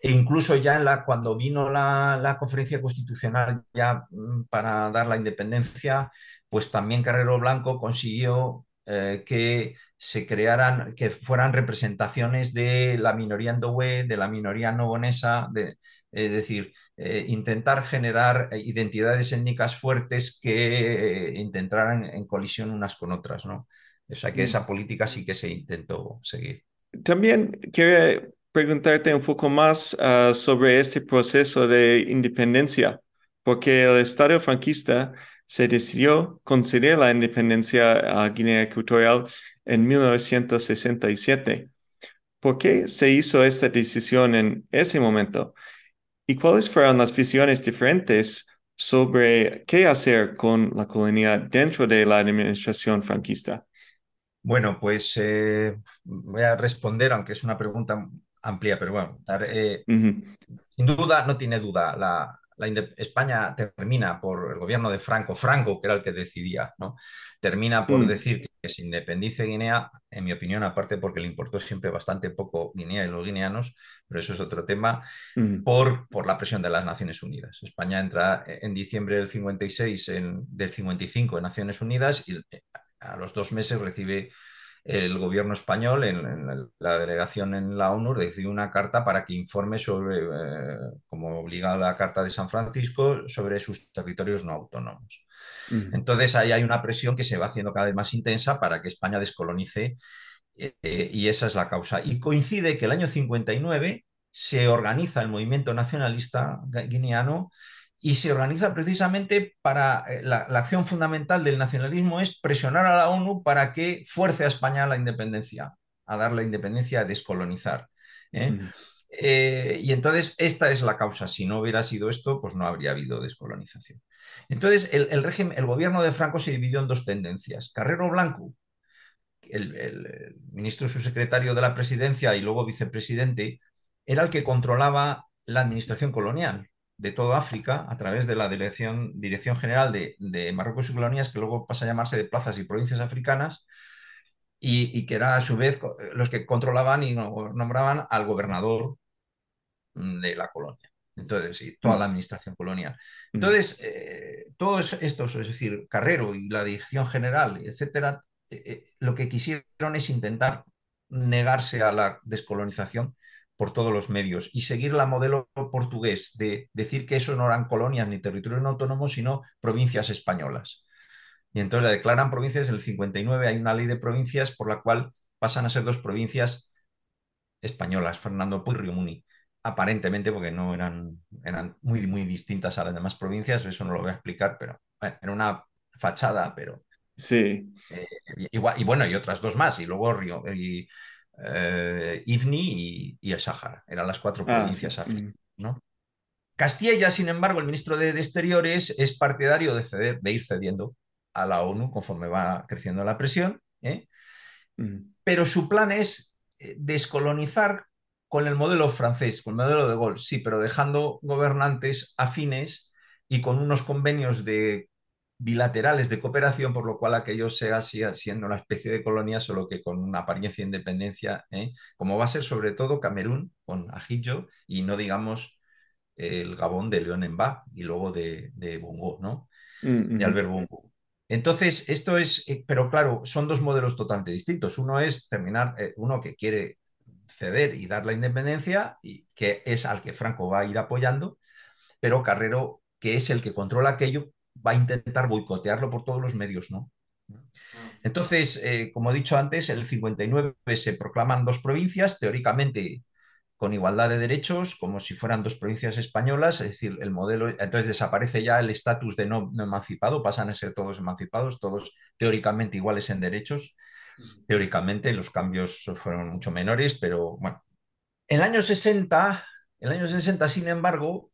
E incluso ya en la, cuando vino la, la conferencia constitucional ya mm, para dar la independencia, pues también Carrero Blanco consiguió eh, que se crearan, que fueran representaciones de la minoría de la minoría nobonesa, de, es decir, eh, intentar generar identidades étnicas fuertes que intentaran en colisión unas con otras, ¿no? O sea que mm. esa política sí que se intentó seguir. También quería preguntarte un poco más ah, sobre este proceso de independencia, porque el Estado franquista se decidió conceder la independencia a Guinea Ecuatorial en 1967. ¿Por qué se hizo esta decisión en ese momento? ¿Y cuáles fueron las visiones diferentes sobre qué hacer con la colonia dentro de la administración franquista? Bueno, pues eh, voy a responder, aunque es una pregunta amplia, pero bueno, eh, sin duda, no tiene duda, la, España termina por el gobierno de Franco, Franco, que era el que decidía, ¿no? termina por mm. decir que se independice Guinea, en mi opinión, aparte porque le importó siempre bastante poco Guinea y los guineanos, pero eso es otro tema, mm. por, por la presión de las Naciones Unidas. España entra en diciembre del 56, en, del 55 en Naciones Unidas y eh, a los dos meses recibe el gobierno español, en, la delegación en la ONU, recibe una carta para que informe sobre, eh, como obliga la Carta de San Francisco, sobre sus territorios no autónomos. Entonces ahí hay una presión que se va haciendo cada vez más intensa para que España descolonice eh, y esa es la causa. Y coincide que el año 59 se organiza el movimiento nacionalista guineano y se organiza precisamente para eh, la, acción fundamental del nacionalismo es presionar a la ONU para que fuerce a España a la independencia, a dar la independencia, a descolonizar. ¿eh? Eh, y entonces esta es la causa. Si no hubiera sido esto, pues no habría habido descolonización. Entonces el, régimen, el gobierno de Franco se dividió en dos tendencias. Carrero Blanco, el, el ministro subsecretario de la presidencia y luego vicepresidente, era el que controlaba la administración colonial de todo África a través de la Dirección, Dirección General de, Marruecos y Colonias, que luego pasa a llamarse de plazas y provincias africanas, y, que era a su vez los que controlaban y nombraban al gobernador mm, de la colonia. Entonces, sí, toda la administración colonial. Mm. Entonces, eh, todos estos, es decir, Carrero y la Dirección General, etcétera, eh, eh, lo que quisieron es intentar negarse a la descolonización por todos los medios y seguir la modelo portugués de decir que eso no eran colonias ni territorios autónomos, sino provincias españolas. Y entonces la declaran provincias en el 59, hay una ley de provincias por la cual pasan a ser dos provincias españolas, Fernando Puy y Muni, aparentemente porque no eran, eran muy, muy distintas a las demás provincias, eso no lo voy a explicar, pero era una fachada, pero... Sí. Eh, igual, y bueno, y otras dos más, y luego Río, y eh, Ifni y, el Sáhara. Eran las cuatro ah, provincias africanas. ¿no? Castilla, sin embargo, el ministro de, Exteriores es partidario de, ceder, de ir cediendo a la ONU conforme va creciendo la presión, ¿eh? pero su plan es eh, descolonizar con el modelo francés, con el modelo de Gaulle, sí, pero dejando gobernantes afines y con unos convenios de bilaterales de cooperación, por lo cual aquello sea siendo una especie de colonia, solo que con una apariencia de independencia, ¿eh? como va a ser sobre todo Camerún con Ajillo y no digamos el Gabón de León Emba y luego de, de Bongo, ¿no? Mm, de Albert Bongo. Entonces, esto es, eh, pero claro, son dos modelos totalmente distintos. Uno es terminar, eh, uno que quiere ceder y dar la independencia, y que es al que Franco va a ir apoyando, pero Carrero, que es el que controla aquello, va a intentar boicotearlo por todos los medios, ¿no? Entonces, eh, como he dicho antes, en el 59 se proclaman dos provincias, teóricamente con igualdad de derechos, como si fueran dos provincias españolas, es decir, el modelo, entonces desaparece ya el estatus de no, emancipado, pasan a ser todos emancipados, todos teóricamente iguales en derechos. Teóricamente los cambios fueron mucho menores, pero bueno. En el año 60, el año 60, sin embargo,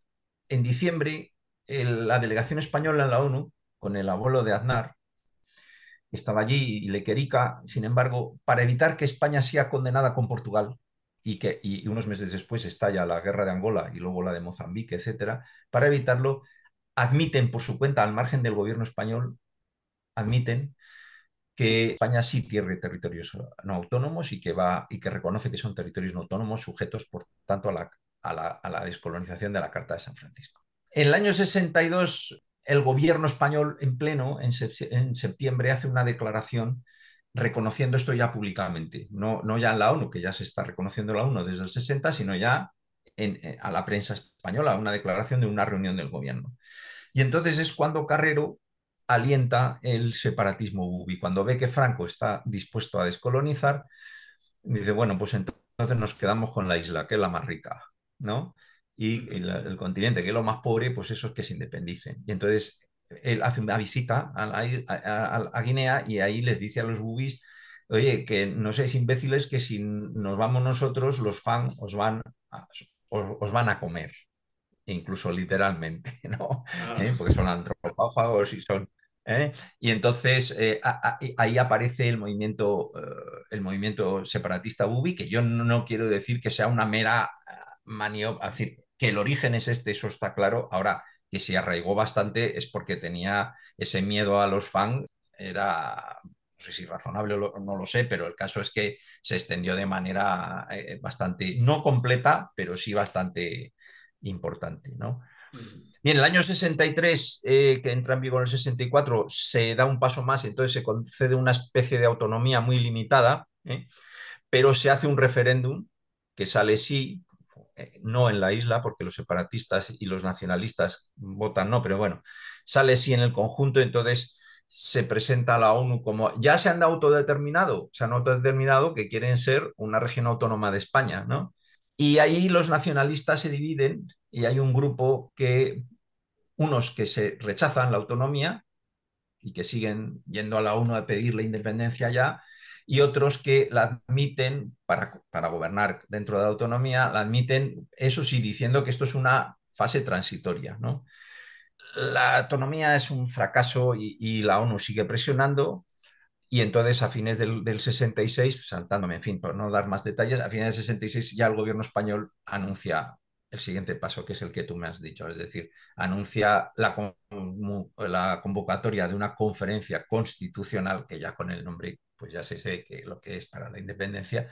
en diciembre, la delegación española en la ONU, con el abuelo de Aznar, estaba allí y Lequerica, sin embargo, para evitar que España sea condenada con Portugal, y que y unos meses después estalla la guerra de Angola y luego la de Mozambique, etcétera, para evitarlo, admiten por su cuenta, al margen del gobierno español, admiten que España sí tiene territorios no autónomos y que, va, y que reconoce que son territorios no autónomos sujetos, por tanto, a la, a la, a la descolonización de la Carta de San Francisco. En el año 62, el gobierno español en pleno, en, septiembre, hace una declaración reconociendo esto ya públicamente, no, no ya en la ONU, que ya se está reconociendo la ONU desde el 60, sino ya en, eh, a la prensa española, una declaración de una reunión del gobierno. Y entonces es cuando Carrero alienta el separatismo bubi. Cuando ve que Franco está dispuesto a descolonizar, dice, bueno, pues entonces nos quedamos con la isla, que es la más rica, ¿no? Y el, el continente, que es lo más pobre, pues eso es que se independicen. Y entonces él hace una visita a, Guinea y ahí les dice a los bubis, oye, que no seáis imbéciles, que si nos vamos nosotros, los fans os van a, os, van a comer, incluso literalmente, ¿no? Ah. ¿Eh? Porque son antropófagos y son... ¿eh? Y entonces eh, ahí aparece el movimiento, el movimiento separatista bubi, que yo no quiero decir que sea una mera maniobra, decir, que el origen es este, eso está claro. Ahora, que se arraigó bastante es porque tenía ese miedo a los fans, era, no sé si razonable o no lo sé, pero el caso es que se extendió de manera eh, bastante, no completa, pero sí bastante importante, ¿no? Bien, en el año 63, eh, que entra en vigor el 64, se da un paso más, entonces se concede una especie de autonomía muy limitada, ¿eh? pero se hace un referéndum que sale sí, eh, no en la isla, porque los separatistas y los nacionalistas votan no, pero bueno, sale sí en el conjunto, entonces se presenta a la ONU como ya se han autodeterminado, se han autodeterminado que quieren ser una región autónoma de España, ¿no? Y ahí los nacionalistas se dividen y hay un grupo que, unos que se rechazan la autonomía y que siguen yendo a la ONU a pedir la independencia ya, y otros que la admiten para, para gobernar dentro de la autonomía, la admiten, eso sí, diciendo que esto es una fase transitoria. ¿no? La autonomía es un fracaso y, la ONU sigue presionando. Y entonces a fines del, del, 66, saltándome, en fin, por no dar más detalles, a fines del 66 ya el gobierno español anuncia el siguiente paso, que es el que tú me has dicho, es decir, anuncia la, la convocatoria de una conferencia constitucional, que ya con el nombre pues ya se sé que lo que es para la independencia,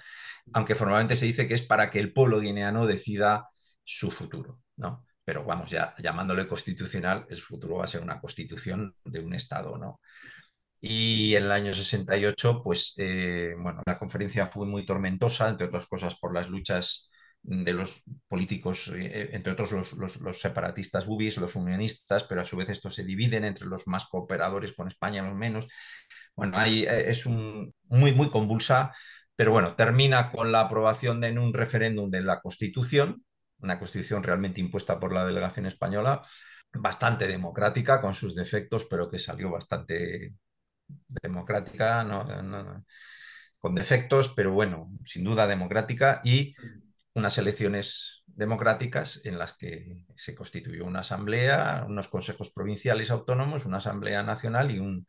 aunque formalmente se dice que es para que el pueblo guineano decida su futuro, ¿no? Pero vamos, ya llamándole constitucional, el futuro va a ser una constitución de un Estado, ¿no? Y en el año 68, pues, eh, bueno, la conferencia fue muy tormentosa, entre otras cosas por las luchas de los políticos, eh, entre otros los, los, separatistas bubis, los unionistas, pero a su vez estos se dividen entre los más cooperadores con España, los menos. Bueno, ahí eh, es un, muy, muy convulsa, pero bueno, termina con la aprobación de, en un referéndum de la Constitución, una Constitución realmente impuesta por la delegación española, bastante democrática, con sus defectos, pero que salió bastante democrática, con defectos, pero bueno, sin duda democrática, y unas elecciones democráticas en las que se constituyó una asamblea, unos consejos provinciales autónomos, una asamblea nacional y un,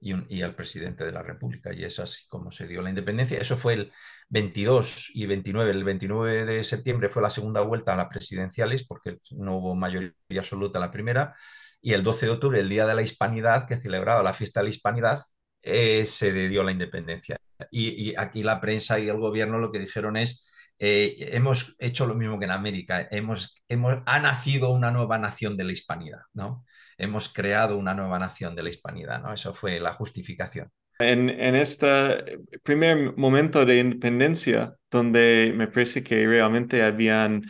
y, al presidente de la República. Y es así como se dio la independencia. Eso fue el 22 y 29. El 29 de septiembre fue la segunda vuelta a las presidenciales, porque no hubo mayoría absoluta la primera. Y el 12 de octubre, el Día de la Hispanidad, que celebraba la fiesta de la Hispanidad, eh, se dio la independencia. Y, y aquí la prensa y el gobierno lo que dijeron es eh, hemos hecho lo mismo que en América, hemos, hemos, ha nacido una nueva nación de la hispanidad, ¿no? Hemos creado una nueva nación de la hispanidad, ¿no? Eso fue la justificación. En, en este primer momento de independencia, donde me parece que realmente habían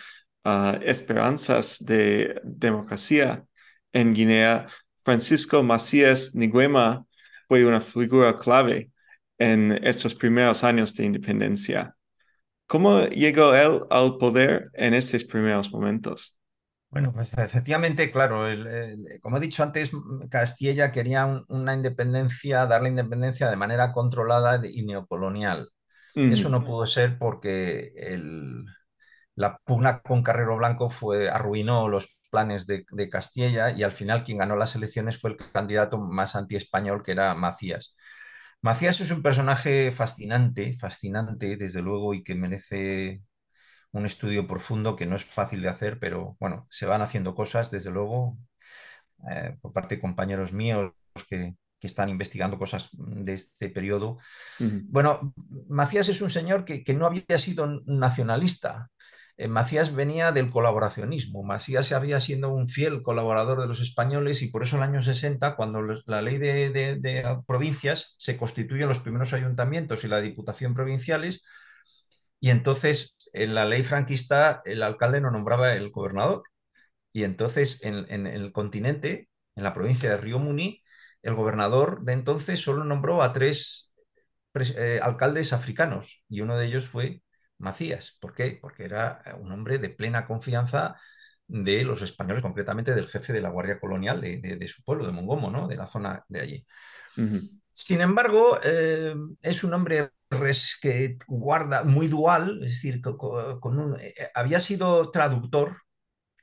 uh, esperanzas de democracia en Guinea, Francisco Macías Niguema fue una figura clave en estos primeros años de independencia. ¿Cómo llegó él al poder en estos primeros momentos? Bueno, pues efectivamente, claro, como he dicho antes, Castilla quería una independencia, dar la independencia de manera controlada y neocolonial. Eso no pudo ser porque la pugna con Carrero Blanco fue, arruinó los planes de, de, Castilla y al final quien ganó las elecciones fue el candidato más anti-español que era Macías. Macías es un personaje fascinante, fascinante desde luego y que merece un estudio profundo que no es fácil de hacer, pero bueno, se van haciendo cosas desde luego eh, por parte de compañeros míos que, que, están investigando cosas de este periodo. Bueno, Macías es un señor que, que no había sido nacionalista, Macías venía del colaboracionismo. Macías había sido un fiel colaborador de los españoles y por eso en el año 60, cuando la ley de, provincias se constituyen los primeros ayuntamientos y la diputación provinciales, y entonces en la ley franquista el alcalde no nombraba el gobernador. Y entonces en, el continente, en la provincia de Río Muni, el gobernador de entonces solo nombró a tres eh, alcaldes africanos y uno de ellos fue Macías. ¿Por qué? Porque era eh, un hombre de plena confianza de los españoles, concretamente del jefe de la Guardia Colonial de, su pueblo, de Mongomo, ¿no? de la zona de allí. Sin embargo, eh, es un hombre que guarda muy dual, es decir, con, un, eh, había sido traductor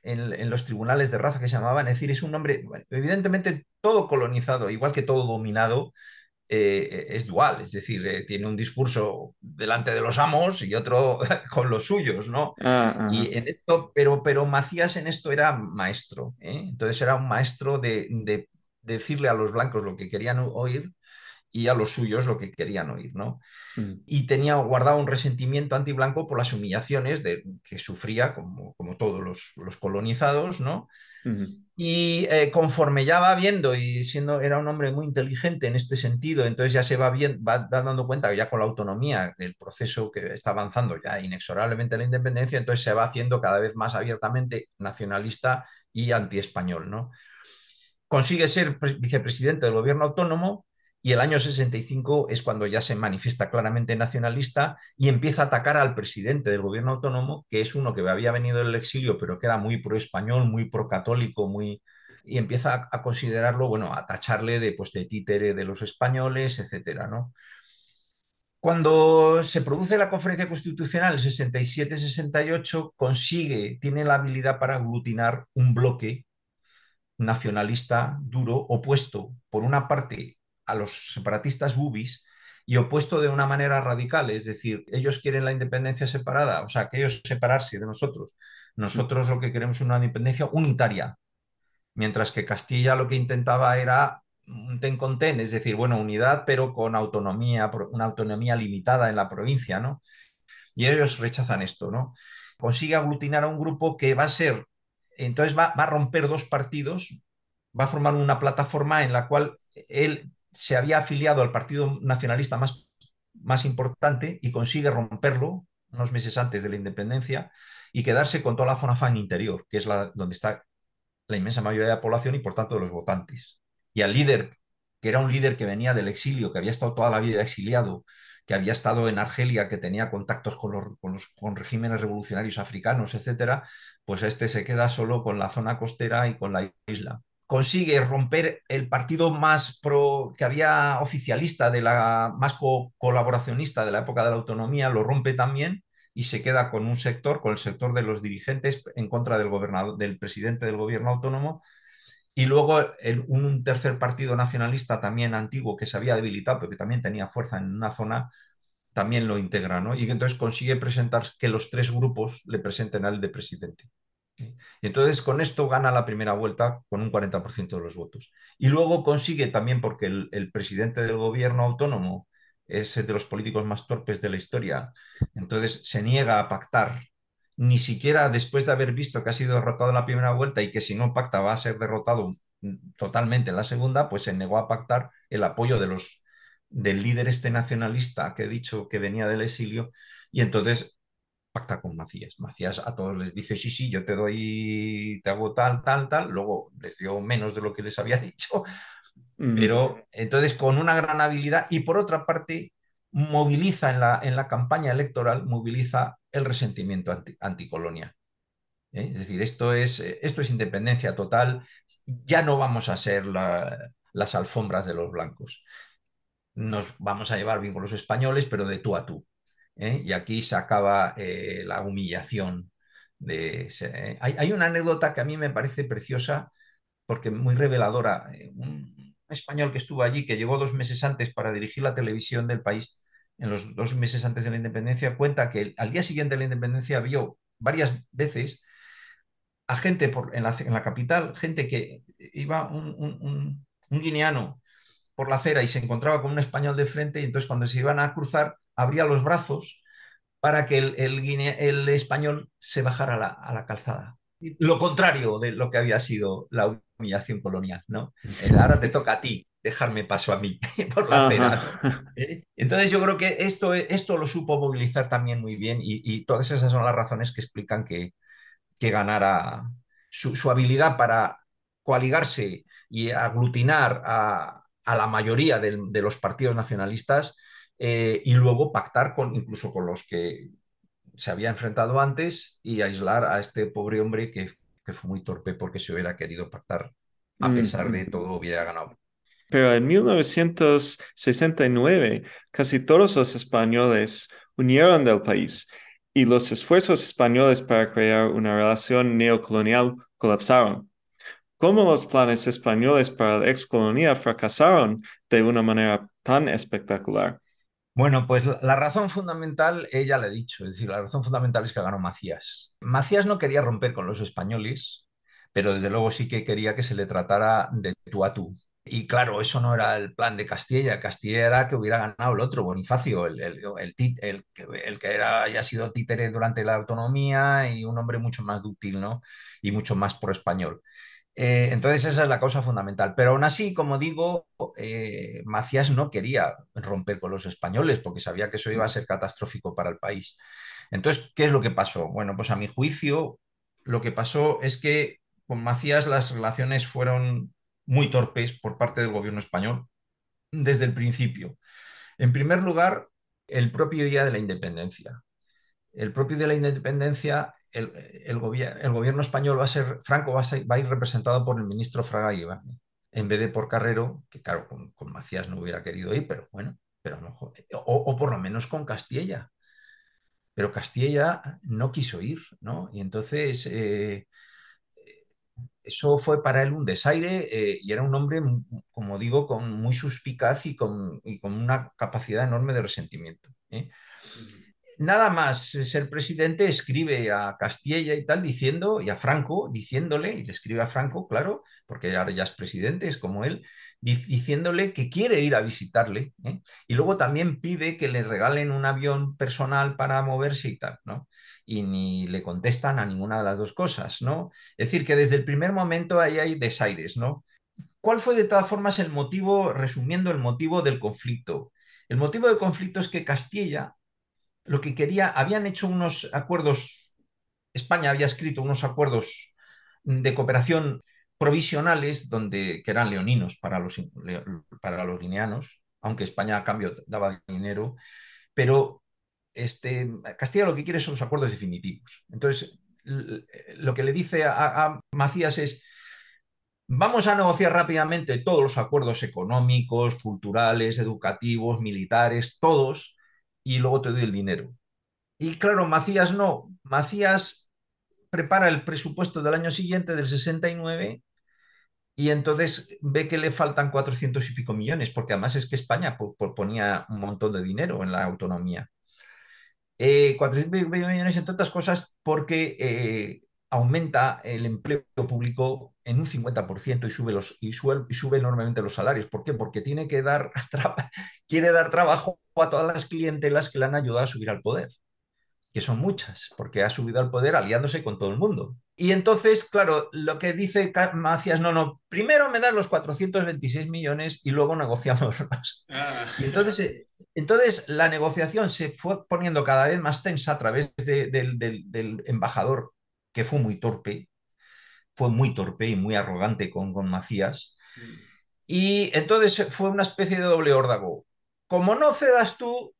en, en, los tribunales de raza que se llamaban, es decir, es un hombre, evidentemente todo colonizado, igual que todo dominado, eh, es dual, es decir, eh, tiene un discurso delante de los amos y otro con los suyos, ¿no? Ah, y en esto, pero, pero Macías en esto era maestro, ¿eh? entonces era un maestro de, decirle a los blancos lo que querían oír y a los suyos lo que querían oír, ¿no? Mm. Y tenía guardado un resentimiento antiblanco por las humillaciones de, que sufría, como, como todos los, los colonizados, ¿no? Y eh, conforme ya va viendo y siendo, era un hombre muy inteligente en este sentido, entonces ya se va, bien, va, dando cuenta que ya con la autonomía del proceso que está avanzando ya inexorablemente la independencia, entonces se va haciendo cada vez más abiertamente nacionalista y anti-español, ¿no? Consigue ser vicepresidente del gobierno autónomo y el año 65 es cuando ya se manifiesta claramente nacionalista y empieza a atacar al presidente del gobierno autónomo, que es uno que había venido del exilio, pero que era muy pro-español, muy pro-católico, muy... y empieza a, considerarlo, bueno, a tacharle de, pues, de títere de los españoles, etcétera, ¿no? Cuando se produce la conferencia constitucional, el 67-68, consigue, tiene la habilidad para aglutinar un bloque nacionalista duro, opuesto, por una parte, a los separatistas bubis y opuesto de una manera radical, es decir, ellos quieren la independencia separada, o sea, que ellos separarse de nosotros. Nosotros lo que queremos es una independencia unitaria, mientras que Castilla lo que intentaba era un ten con ten, es decir, bueno, unidad, pero con autonomía, una autonomía limitada en la provincia, ¿no? Y ellos rechazan esto, ¿no? Consigue aglutinar a un grupo que va a ser, entonces va, va a romper dos partidos, va a formar una plataforma en la cual él se había afiliado al Partido Nacionalista más, más importante y consigue romperlo unos meses antes de la independencia y quedarse con toda la zona fan interior, que es la, donde está la inmensa mayoría de la población y por tanto de los votantes. Y al líder, que era un líder que venía del exilio, que había estado toda la vida exiliado, que había estado en Argelia, que tenía contactos con los, con los con regímenes revolucionarios africanos, etcétera, pues este se queda solo con la zona costera y con la isla consigue romper el partido más pro que había oficialista de la más colaboracionista de la época de la autonomía lo rompe también y se queda con un sector con el sector de los dirigentes en contra del gobernador del presidente del gobierno autónomo y luego un tercer partido nacionalista también antiguo que se había debilitado pero que también tenía fuerza en una zona también lo integra ¿no? y entonces consigue presentar que los tres grupos le presenten al de presidente entonces con esto gana la primera vuelta con un 40% de los votos. Y luego consigue también, porque el, presidente del gobierno autónomo es de los políticos más torpes de la historia. Entonces se niega a pactar, ni siquiera después de haber visto que ha sido derrotado en la primera vuelta y que si no pacta va a ser derrotado totalmente en la segunda, pues se negó a pactar el apoyo de los, del líder este nacionalista que he dicho que venía del exilio y entonces pacta con Macías. Macías a todos les dice, sí, sí, yo te doy, te hago tal, tal, tal, luego les dio menos de lo que les había dicho, pero entonces con una gran habilidad y por otra parte moviliza en la, en la campaña electoral, moviliza el resentimiento anti, anticolonia. ¿eh? Es decir, esto es, esto es independencia total, ya no vamos a ser las alfombras de los blancos. Nos vamos a llevar bien con los españoles, pero de tú a tú. ¿Eh? Y aquí se acaba eh, la humillación. De hay, hay, una anécdota que a mí me parece preciosa porque muy reveladora. Un español que estuvo allí, que llegó dos meses antes para dirigir la televisión del país, en los dos meses antes de la independencia, cuenta que al día siguiente de la independencia vio varias veces a gente por, en, la, en, la, capital, gente que iba un, un, un, guineano por la acera y se encontraba con un español de frente y entonces cuando se iban a cruzar abría los brazos para que el, el, el español se bajara a la, a la, calzada. Lo contrario de lo que había sido la humillación colonial, ¿no? Ahora te toca a ti dejarme paso a mí por la acera. ¿Eh? Entonces yo creo que esto, esto lo supo movilizar también muy bien y, y todas esas son las razones que explican que, que ganara su, su habilidad para coaligarse y aglutinar a, a la mayoría de, de, los partidos nacionalistas eh, y luego pactar con, incluso con los que se había enfrentado antes y aislar a este pobre hombre que, que fue muy torpe porque se hubiera querido pactar a pesar de todo hubiera ganado. Pero en 1969 casi todos los españoles unieron del país y los esfuerzos españoles para crear una relación neocolonial colapsaron. ¿Cómo los planes españoles para la excolonia fracasaron de una manera tan espectacular? Bueno, pues la razón fundamental, ella le ha dicho, es decir, la razón fundamental es que ganó Macías. Macías no quería romper con los españoles, pero desde luego sí que quería que se le tratara de tú a tú. Y claro, eso no era el plan de Castilla. Castilla era que hubiera ganado el otro, Bonifacio, el, el, el, el, el que era, haya sido títere durante la autonomía y un hombre mucho más dúctil, ¿no? Y mucho más pro español. Eh, entonces esa es la causa fundamental. Pero aún así, como digo, eh, Macías no quería romper con los españoles porque sabía que eso iba a ser catastrófico para el país. Entonces, ¿qué es lo que pasó? Bueno, pues a mi juicio, lo que pasó es que con Macías las relaciones fueron muy torpes por parte del gobierno español desde el principio. En primer lugar, el propio día de la independencia. El propio día de la independencia, el, el, el gobierno español va a ser, Franco va a, ser, va a, ir representado por el ministro Fraga Iván, en vez de por Carrero, que claro, con, Macías no hubiera querido ir, pero bueno, pero o, o por lo menos con Castilla. Pero Castilla no quiso ir, ¿no? Y entonces eh, eso fue para él un desaire eh, y era un hombre, como digo, con muy suspicaz y con, y con una capacidad enorme de resentimiento. ¿eh? Nada más ser presidente, escribe a Castilla y tal, diciendo, y a Franco, diciéndole, y le escribe a Franco, claro, porque ahora ya es presidente, es como él, diciéndole que quiere ir a visitarle, ¿eh? y luego también pide que le regalen un avión personal para moverse y tal, ¿no? Y ni le contestan a ninguna de las dos cosas, ¿no? Es decir, que desde el primer momento ahí hay desaires, ¿no? ¿Cuál fue de todas formas el motivo, resumiendo el motivo del conflicto? El motivo del conflicto es que Castilla lo que quería, habían hecho unos acuerdos, España había escrito unos acuerdos de cooperación provisionales donde, que eran leoninos para los, para los guineanos, aunque España a cambio daba dinero, pero este, Castilla lo que quiere son los acuerdos definitivos. Entonces, lo que le dice a, a Macías es, vamos a negociar rápidamente todos los acuerdos económicos, culturales, educativos, militares, todos, y luego te doy el dinero. Y claro, Macías no. Macías prepara el presupuesto del año siguiente, del 69, y entonces ve que le faltan 400 y pico millones, porque además es que España ponía un montón de dinero en la autonomía. Eh, 400 y pico millones, entre otras cosas, porque eh, aumenta el empleo público en un 50% y sube, los, y sube, y sube enormemente los salarios. ¿Por qué? Porque tiene que dar, quiere dar trabajo a todas las clientelas que le han ayudado a subir al poder, que son muchas, porque ha subido al poder aliándose con todo el mundo. Y entonces, claro, lo que dice Macías, no, no, primero me das los 426 millones y luego negociamos. Ah. Y entonces, eh, entonces la negociación se fue poniendo cada vez más tensa a través del embajador, que fue muy torpe, fue muy torpe y muy arrogante con, con Macías. Y entonces fue una especie de doble órdago. Como no cedas tú,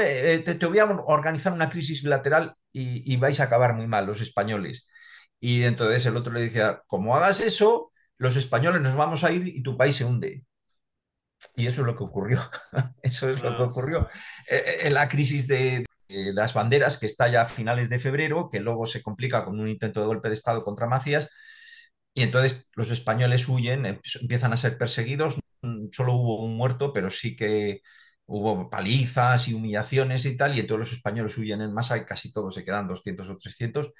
eh, te, te, voy a organizar una crisis bilateral y, y, vais a acabar muy mal los españoles. Y entonces el otro le decía, como hagas eso, los españoles nos vamos a ir y tu país se hunde. Y eso es lo que ocurrió. eso es lo que ah. ocurrió. Eh, eh, la crisis de, las banderas, que está ya a finales de febrero, que luego se complica con un intento de golpe de Estado contra Macías. Y entonces los españoles huyen, em, empiezan a ser perseguidos. Mm, solo hubo un muerto, pero sí que hubo palizas y humillaciones y tal. Y todos los españoles huyen en masa y casi todos se quedan 200 o 300.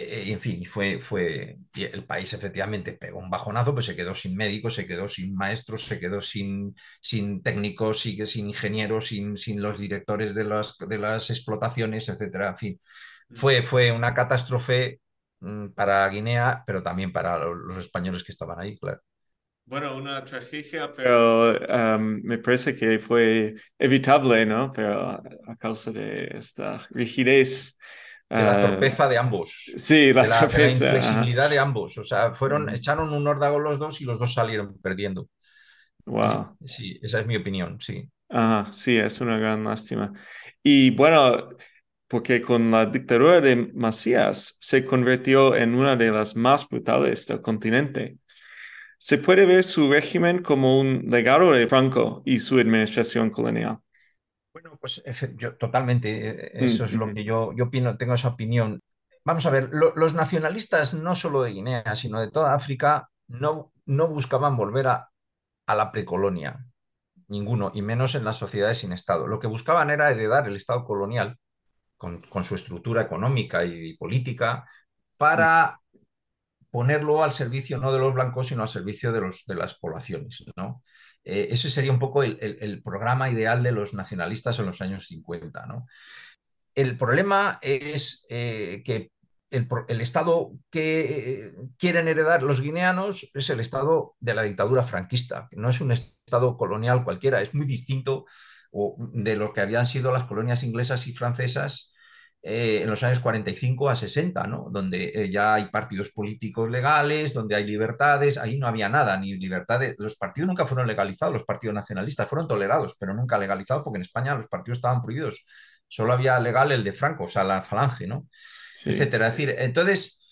Eh, en fin, fue, fue, el país efectivamente pegó un bajonazo, pues se quedó sin médicos, se quedó sin maestros, se quedó sin, sin técnicos, sin, sin ingenieros, sin, sin, los directores de las, de las explotaciones, etcétera. En fin, fue, fue una catástrofe mm, para Guinea, pero también para los españoles que estaban ahí, claro. Bueno, una tragedia, pero um, me parece que fue evitable, ¿no? Pero a causa de esta rigidez de la ah, torpeza de ambos. Sí, la, de la, de inflexibilidad de ambos. O sea, fueron, mm. echaron un órdago los dos y los dos salieron perdiendo. Wow. Sí, esa es mi opinión, sí. Ajá, sí, es una gran lástima. Y bueno, porque con la dictadura de Macías se convirtió en una de las más brutales del continente. Se puede ver su régimen como un legado de Franco y su administración colonial. Bueno, pues yo totalmente, eh, mm, eso es lo que yo, yo opino, tengo esa opinión. Vamos a ver, los nacionalistas no solo de Guinea, sino de toda África, no, no buscaban volver a, a la precolonia, ninguno, y menos en las sociedades sin Estado. Lo que buscaban era heredar el Estado colonial con, con su estructura económica y política para ponerlo al servicio no de los blancos, sino al servicio de, los, de las poblaciones. ¿no? Eh, ese sería un poco el, programa ideal de los nacionalistas en los años 50. ¿no? El problema es eh, que el, Estado que quieren heredar los guineanos es el Estado de la dictadura franquista, que no es un Estado colonial cualquiera, es muy distinto de lo que habían sido las colonias inglesas y francesas eh, en los años 45 a 60, ¿no? donde eh, ya hay partidos políticos legales, donde hay libertades, ahí no había nada, ni libertades. Los partidos nunca fueron legalizados, los partidos nacionalistas fueron tolerados, pero nunca legalizados porque en España los partidos estaban prohibidos. Solo había legal el de Franco, o sea, la falange, ¿no? Etcétera. Es decir, entonces,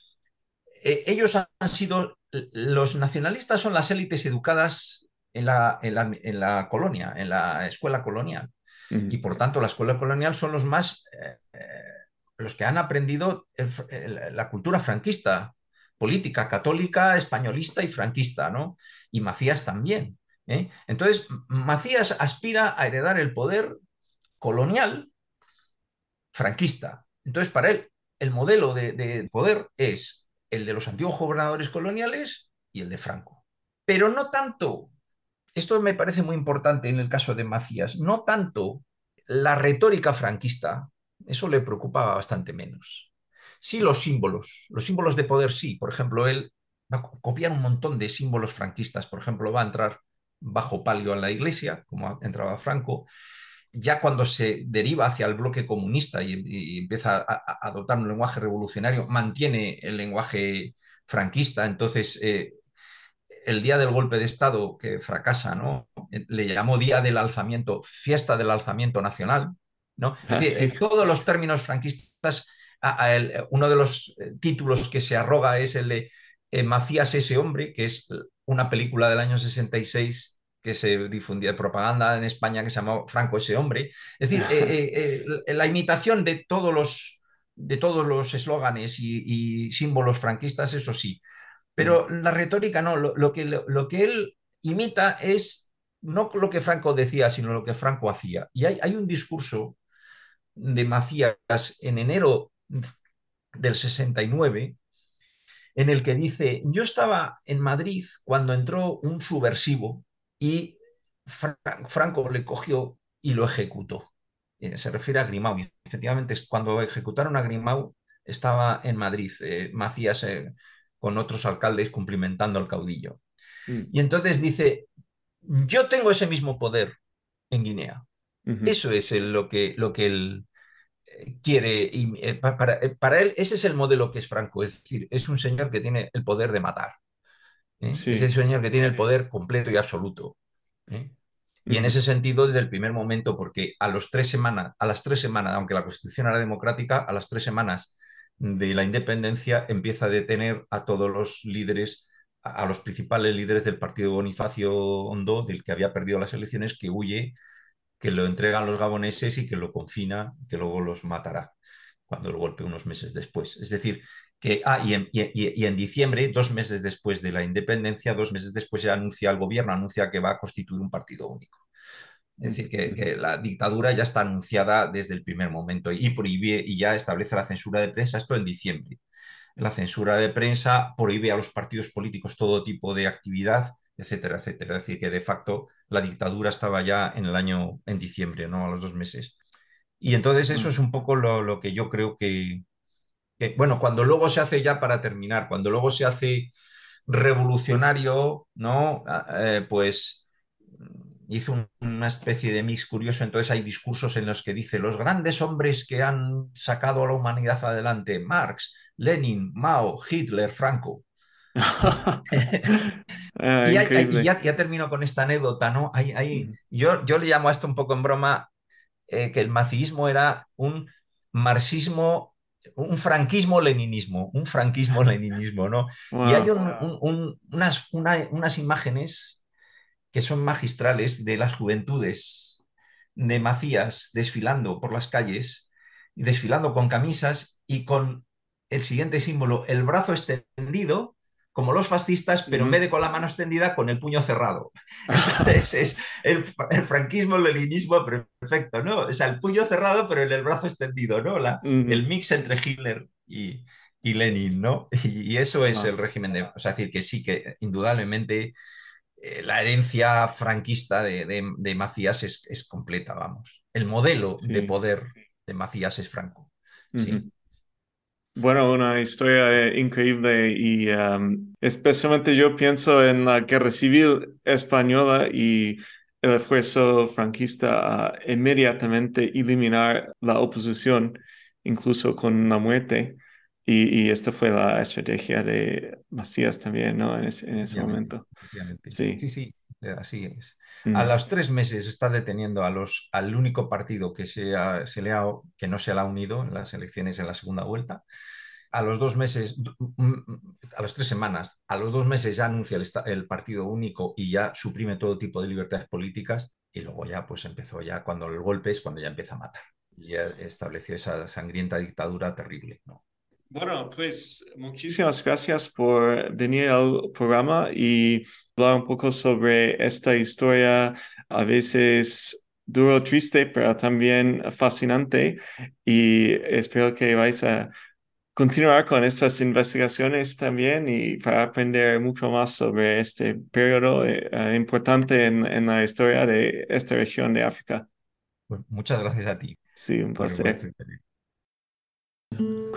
eh, ellos han sido, los nacionalistas son las élites educadas en la, en la, colonia, en la escuela colonial. Y por tanto, la escuela colonial son los más los que han aprendido la cultura franquista, política, católica, españolista y franquista, ¿no? Y Macías también. ¿eh? Entonces, Macías aspira a heredar el poder colonial franquista. Entonces, para él, el modelo de, de poder es el de los antiguos gobernadores coloniales y el de Franco. Pero no tanto, esto me parece muy importante en el caso de Macías, no tanto la retórica franquista, eso le preocupa bastante menos. Sí los símbolos, los símbolos de poder sí. Por ejemplo, él va a copiar un montón de símbolos franquistas. Por ejemplo, va a entrar bajo palio en la iglesia, como entraba Franco. Ya cuando se deriva hacia el bloque comunista y, empieza a, adoptar un lenguaje revolucionario, mantiene el lenguaje franquista. Entonces, eh, el día del golpe de Estado que fracasa, ¿no? Le llamó Día del Alzamiento, Fiesta del Alzamiento Nacional, ¿no? Es decir, en todos los términos franquistas, uno de los eh, títulos que se arroga es el de eh, Macías ese hombre, que es una película del año 66 que se difundía de propaganda en España que se llamó Franco ese hombre. Es decir, eh, la imitación de todos los de todos los eslóganes y, símbolos franquistas, eso sí. Pero mm. la retórica no, lo, que, lo, que él imita es no lo que Franco decía, sino lo que Franco hacía. Y hay, hay un discurso de Macías en enero del 69, en el que dice, yo estaba en Madrid cuando entró un subversivo y Franco le cogió y lo ejecutó. Eh, se refiere a Grimau. efectivamente, cuando ejecutaron a Grimau, estaba en Madrid, eh, Macías eh, con otros alcaldes cumplimentando al caudillo. Mm. Y entonces dice, yo tengo ese mismo poder en Guinea. Eso es lo, que, lo que él quiere. Y, para, para, él, ese es el modelo que es Franco. Es decir, es un señor que tiene el poder de matar. Es el señor que tiene el poder completo y absoluto. Y en ese sentido, desde el primer momento, porque a, los tres semanas, a las tres semanas, aunque la constitución era democrática, a las tres semanas de la independencia empieza a detener a todos los líderes, a, los principales líderes del partido Bonifacio Hondo, del que había perdido las elecciones, que huye, que lo entregan los gaboneses y que lo confina, que luego los matará cuando lo golpee unos meses después. Es decir, que, ah, y en, y en, diciembre, dos meses después de la independencia, dos meses después ya anuncia el gobierno, anuncia que va a constituir un partido único. Es decir, que, la dictadura ya está anunciada desde el primer momento y prohíbe y ya establece la censura de prensa, esto en diciembre. La censura de prensa prohíbe a los partidos políticos todo tipo de actividad, etcétera, etcétera. Es decir, que de facto la dictadura estaba ya en el año, en diciembre, ¿no? A los dos meses. Y entonces eso es un poco lo, que yo creo que, bueno, cuando luego se hace ya para terminar, cuando luego se hace revolucionario, ¿no? Eh, pues hizo una especie de mix curioso, entonces hay discursos en los que dice los grandes hombres que han sacado a la humanidad adelante, Marx, Lenin, Mao, Hitler, Franco. Ah, y, ya, termino con esta anécdota, ¿no? Hay, yo, yo le llamo a esto un poco en broma eh, que el maciismo era un marxismo, un franquismo-leninismo, un franquismo-leninismo, ¿no? Y hay unas, unas imágenes que son magistrales de las juventudes de Macías desfilando por las calles, y desfilando con camisas y con el siguiente símbolo, el brazo extendido, como los fascistas, pero en vez de con la mano extendida, con el puño cerrado. Entonces es el, franquismo, el leninismo perfecto, ¿no? O sea, el puño cerrado, pero en el brazo extendido, ¿no? La, El mix entre Hitler y, Lenin, ¿no? Y, eso es el régimen de... O sea, decir, que sí, que indudablemente eh, la herencia franquista de, Macías es, completa, vamos. El modelo de poder de Macías es Franco. Bueno, una historia eh, increíble y um, especialmente yo pienso en la guerra civil española y el esfuerzo franquista a inmediatamente eliminar la oposición, incluso con la muerte. Y, esta fue la estrategia de Macías también, ¿no? En ese, momento. Sí. sí, sí, así es. A los tres meses está deteniendo a los, al único partido que, se, se le ha, que no se le ha unido en las elecciones en la segunda vuelta. A los dos meses, a las tres semanas, a los dos meses ya anuncia el, el partido único y ya suprime todo tipo de libertades políticas. Y luego ya, pues empezó ya, cuando el golpe es cuando ya empieza a matar. Y ya estableció esa sangrienta dictadura terrible, ¿no? Bueno, pues muchísimas gracias por venir al programa y hablar un poco sobre esta historia, a veces duro, triste, pero también fascinante. Y espero que vais a continuar con estas investigaciones también y para aprender mucho más sobre este periodo eh, eh, importante en, en, la historia de esta región de África. muchas gracias a ti. Sí, un placer.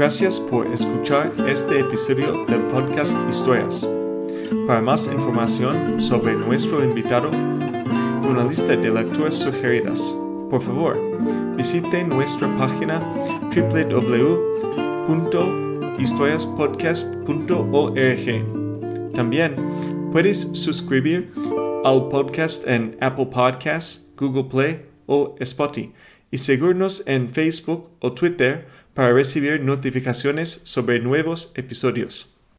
Gracias por escuchar este episodio del podcast Historias. Para más información sobre nuestro invitado una lista de lecturas sugeridas, por favor, visite nuestra página www.historiaspodcast.org. También puedes suscribir al podcast en Apple Podcasts, Google Play o Spotify y seguirnos en Facebook o Twitter para recibir notificaciones sobre nuevos episodios.